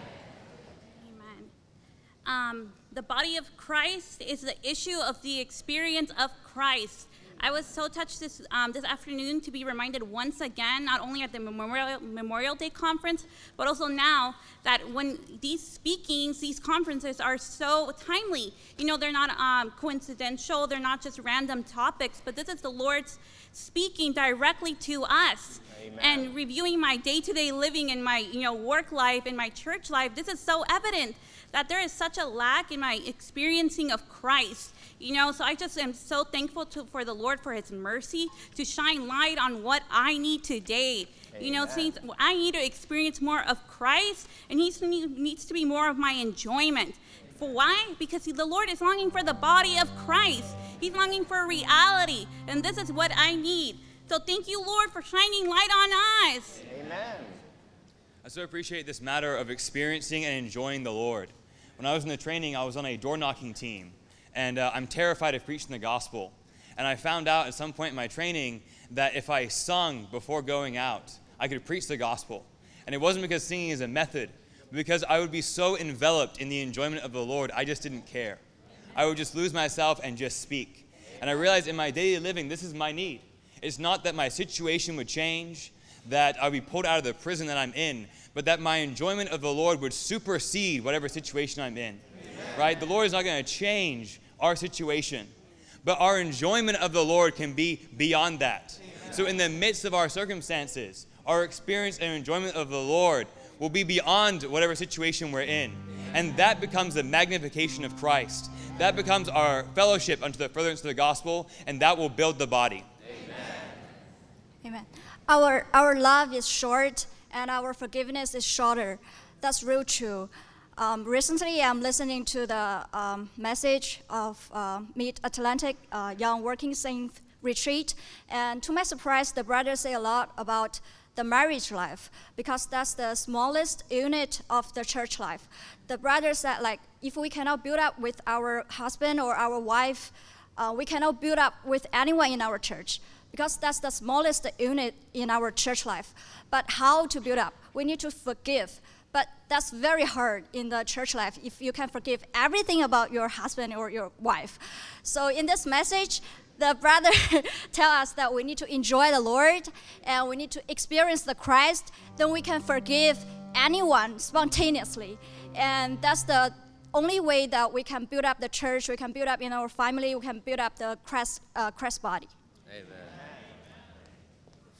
Um, the body of Christ is the issue of the experience of Christ. I was so touched this um, this afternoon to be reminded once again, not only at the Memorial Memorial Day conference, but also now that when these speakings, these conferences are so timely. You know, they're not um, coincidental. They're not just random topics, but this is the Lord's speaking directly to us and reviewing my day-to-day living and my you know work life and my church life this is so evident that there is such a lack in my experiencing of christ you know so i just am so thankful to, for the lord for his mercy to shine light on what i need today you know since i need to experience more of christ and he needs to be more of my enjoyment for why? Because the Lord is longing for the body of Christ. He's longing for reality, and this is what I need. So thank you, Lord, for shining light on us. Amen. I so appreciate this matter of experiencing and enjoying the Lord. When I was in the training, I was on a door knocking team, and uh, I'm terrified of preaching the gospel. And I found out at some point in my training that if I sung before going out, I could preach the gospel. And it wasn't because singing is a method, but because I would be so enveloped in the enjoyment of the Lord, I just didn't care. I would just lose myself and just speak. And I realized in my daily living, this is my need. It's not that my situation would change, that I would be pulled out of the prison that I'm in, but that my enjoyment of the Lord would supersede whatever situation I'm in. Amen. Right? The Lord is not going to change our situation, but our enjoyment of the Lord can be beyond that. Amen. So, in the midst of our circumstances, our experience and enjoyment of the Lord will be beyond whatever situation we're in. And that becomes the magnification of Christ. That becomes our fellowship unto the furtherance of the gospel, and that will build the body. Amen. Amen our, our love is short and our forgiveness is shorter. That's real true. Um, recently, I'm listening to the um, message of uh, Atlantic uh, Young Working Saints Retreat, and to my surprise, the brothers say a lot about the marriage life because that's the smallest unit of the church life. The brothers said, like, if we cannot build up with our husband or our wife, uh, we cannot build up with anyone in our church because that's the smallest unit in our church life. But how to build up? We need to forgive. But that's very hard in the church life if you can forgive everything about your husband or your wife. So in this message, the brother tell us that we need to enjoy the Lord and we need to experience the Christ, then we can forgive anyone spontaneously. And that's the only way that we can build up the church, we can build up in our family, we can build up the Christ, uh, Christ body. Amen.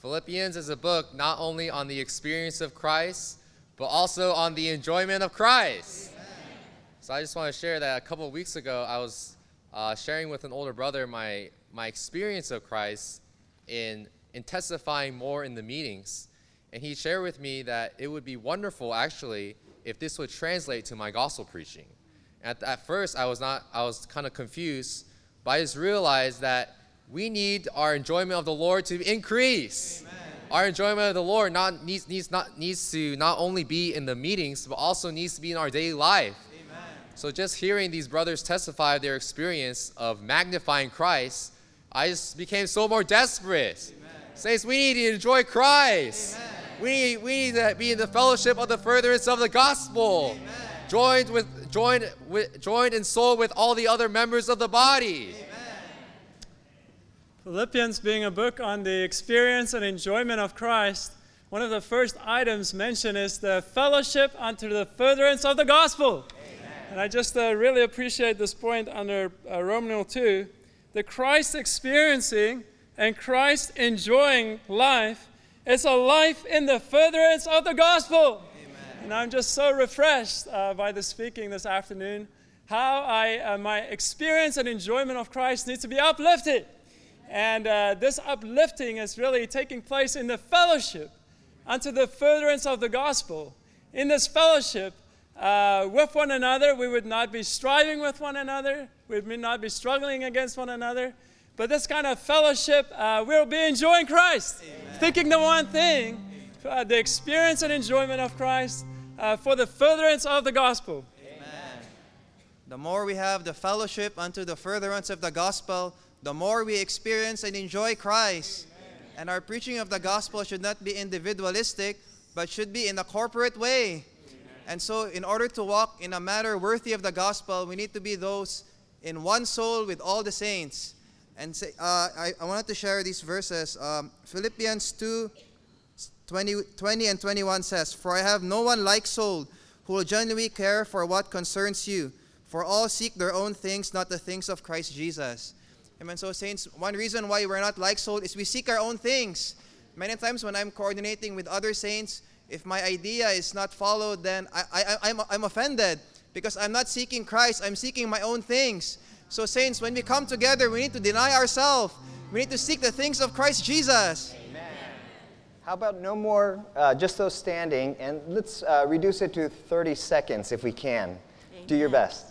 Philippians is a book not only on the experience of Christ, but also on the enjoyment of Christ. Amen. So I just want to share that a couple of weeks ago, I was uh, sharing with an older brother my, my experience of Christ in, in testifying more in the meetings. And he shared with me that it would be wonderful, actually, if this would translate to my gospel preaching. At, at first, I was not, I was kind of confused, but I just realized that we need our enjoyment of the Lord to increase. Amen. Our enjoyment of the Lord not, needs, needs, not, needs to not only be in the meetings, but also needs to be in our daily life. Amen. So just hearing these brothers testify their experience of magnifying Christ, I just became so more desperate. Amen. Saints, we need to enjoy Christ. We need, we need to be in the fellowship of the furtherance of the gospel. Joined with joined with joined in soul with all the other members of the body. Philippians being a book on the experience and enjoyment of Christ, one of the first items mentioned is the fellowship unto the furtherance of the gospel. Amen. And I just uh, really appreciate this point under uh, Roman 2. The Christ experiencing and Christ enjoying life is a life in the furtherance of the gospel. Amen. And I'm just so refreshed uh, by the speaking this afternoon. How I, uh, my experience and enjoyment of Christ needs to be uplifted and uh, this uplifting is really taking place in the fellowship unto the furtherance of the gospel. In this fellowship uh, with one another, we would not be striving with one another, we would not be struggling against one another. But this kind of fellowship, uh, we'll be enjoying Christ, Amen. thinking the one thing, uh, the experience and enjoyment of Christ uh, for the furtherance of the gospel. Amen. The more we have the fellowship unto the furtherance of the gospel, the more we experience and enjoy Christ. Amen. And our preaching of the gospel should not be individualistic, but should be in a corporate way. Amen. And so, in order to walk in a manner worthy of the gospel, we need to be those in one soul with all the saints. And say, uh, I, I wanted to share these verses. Um, Philippians 2 20, 20 and 21 says, For I have no one like soul who will genuinely care for what concerns you. For all seek their own things, not the things of Christ Jesus. Amen. So, saints, one reason why we're not like soul is we seek our own things. Many times when I'm coordinating with other saints, if my idea is not followed, then I, I, I'm, I'm offended because I'm not seeking Christ, I'm seeking my own things. So, saints, when we come together, we need to deny ourselves. We need to seek the things of Christ Jesus. Amen. How about no more, uh, just those standing, and let's uh, reduce it to 30 seconds if we can. Amen. Do your best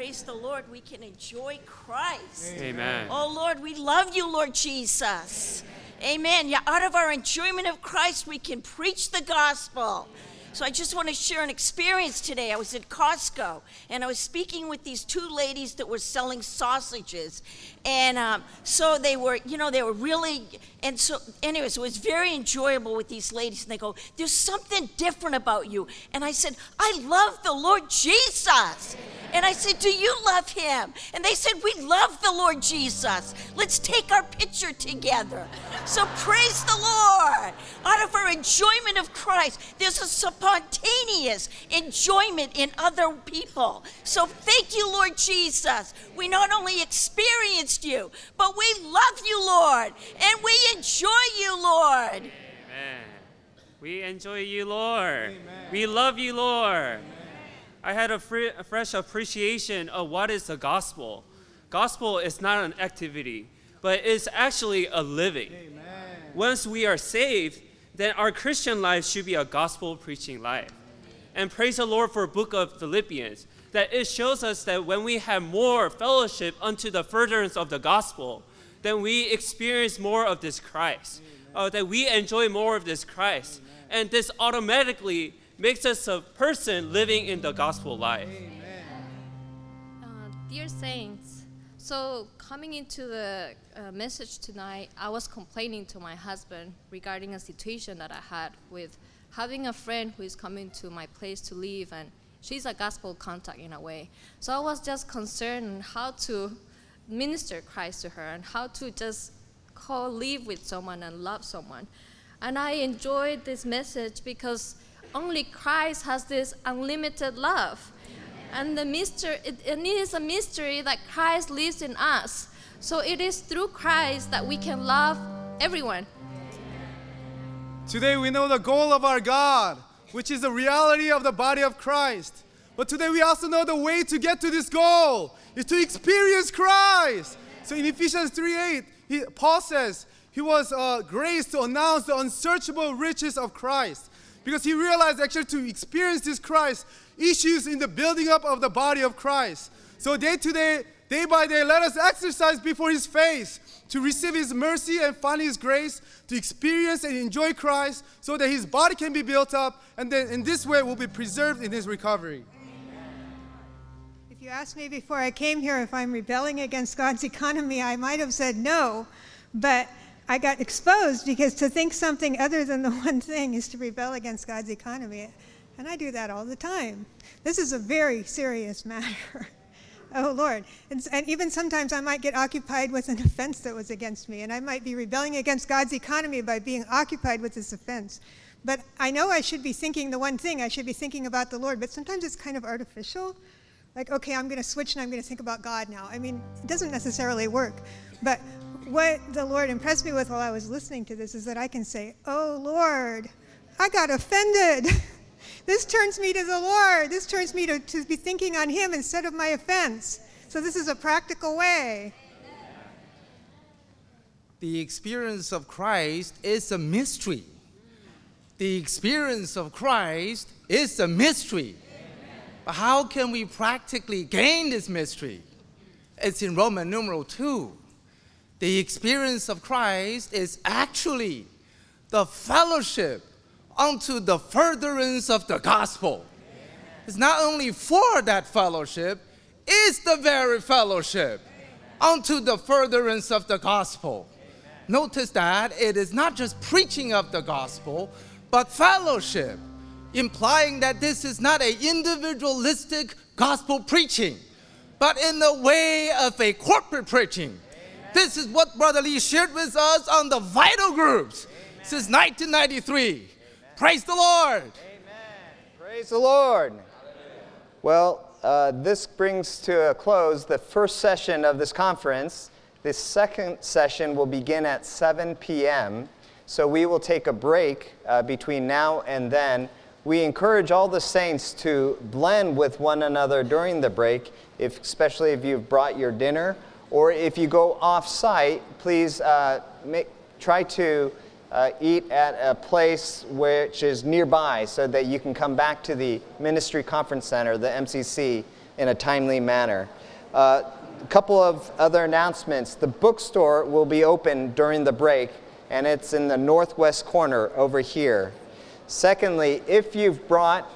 praise the Lord, we can enjoy Christ. Amen. Oh Lord, we love you, Lord Jesus. Amen. Yeah, out of our enjoyment of Christ, we can preach the gospel. So I just want to share an experience today. I was at Costco and I was speaking with these two ladies that were selling sausages. And um, so they were, you know, they were really, and so, anyways, it was very enjoyable with these ladies. And they go, There's something different about you. And I said, I love the Lord Jesus. And I said, Do you love him? And they said, We love the Lord Jesus. Let's take our picture together. So praise the Lord. Out of our enjoyment of Christ, there's a spontaneous enjoyment in other people. So thank you, Lord Jesus. We not only experienced you, but we love you, Lord, and we enjoy you, Lord. Amen. We enjoy you, Lord. We love you, Lord. I had a, free, a fresh appreciation of what is the gospel. Gospel is not an activity, but it's actually a living. Once we are saved, then our Christian life should be a gospel preaching life. And praise the Lord for book of Philippians, that it shows us that when we have more fellowship unto the furtherance of the gospel, then we experience more of this Christ, uh, that we enjoy more of this Christ. And this automatically makes us a person living in the gospel life. Uh, dear saints, so coming into the uh, message tonight, I was complaining to my husband regarding a situation that I had with having a friend who is coming to my place to live, and she's a gospel contact in a way. So I was just concerned how to minister Christ to her and how to just call live with someone and love someone. And I enjoyed this message because only Christ has this unlimited love. And the mystery, it, it is a mystery that Christ lives in us. So it is through Christ that we can love everyone. Today we know the goal of our God, which is the reality of the body of Christ. But today we also know the way to get to this goal is to experience Christ. So in Ephesians 3:8, he, Paul says he was uh, graced to announce the unsearchable riches of Christ because he realized actually to experience this Christ issues in the building up of the body of Christ. So day to day, day by day, let us exercise before his face to receive his mercy and find his grace, to experience and enjoy Christ so that his body can be built up, and then in this way will be preserved in his recovery. If you asked me before I came here if I'm rebelling against God's economy, I might have said no, but I got exposed because to think something other than the one thing is to rebel against God's economy. And I do that all the time. This is a very serious matter. oh, Lord. And, and, even sometimes I might get occupied with an offense that was against me, and I might be rebelling against God's economy by being occupied with this offense. But I know I should be thinking the one thing, I should be thinking about the Lord, but sometimes it's kind of artificial. Like, okay, I'm going to switch and I'm going to think about God now. I mean, it doesn't necessarily work. But what the Lord impressed me with while I was listening to this is that I can say, Oh, Lord, I got offended. this turns me to the Lord. This turns me to, to be thinking on Him instead of my offense. So, this is a practical way. The experience of Christ is a mystery. The experience of Christ is a mystery. But how can we practically gain this mystery? It's in Roman numeral 2. The experience of Christ is actually the fellowship unto the furtherance of the gospel. It's not only for that fellowship, it's the very fellowship unto the furtherance of the gospel. Notice that it is not just preaching of the gospel, but fellowship, implying that this is not an individualistic gospel preaching, but in the way of a corporate preaching. This is what Brother Lee shared with us on the vital groups since 1993. Praise the Lord. Amen. Praise the Lord. Well, uh, this brings to a close the first session of this conference. The second session will begin at 7 p.m. So we will take a break uh, between now and then. We encourage all the saints to blend with one another during the break, if, especially if you've brought your dinner. Or if you go off site, please uh, make, try to uh, eat at a place which is nearby so that you can come back to the Ministry Conference Center, the MCC, in a timely manner. Uh, a couple of other announcements. The bookstore will be open during the break, and it's in the northwest corner over here. Secondly, if you've brought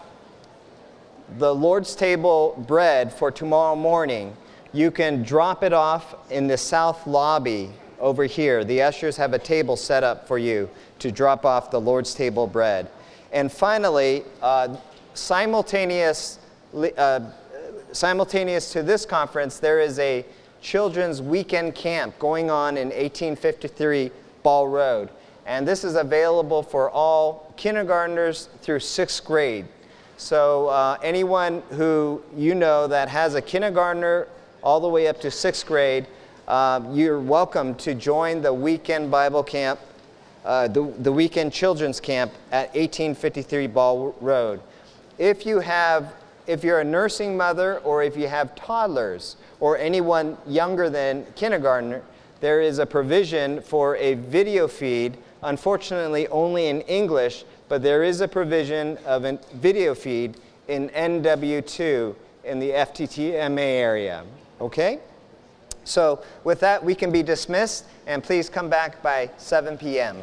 the Lord's table bread for tomorrow morning, you can drop it off in the south lobby over here. The ushers have a table set up for you to drop off the Lord's table bread. And finally, uh, simultaneous, uh, simultaneous to this conference, there is a children's weekend camp going on in 1853 Ball Road. And this is available for all kindergartners through sixth grade. So uh, anyone who you know that has a kindergartner all the way up to sixth grade, uh, you're welcome to join the weekend Bible camp, uh, the, the weekend children's camp at 1853 Ball Road. If you have, if you're a nursing mother or if you have toddlers or anyone younger than kindergartner, there is a provision for a video feed, unfortunately only in English, but there is a provision of a video feed in NW2 in the FTTMA area. Okay? So with that, we can be dismissed, and please come back by 7 p.m.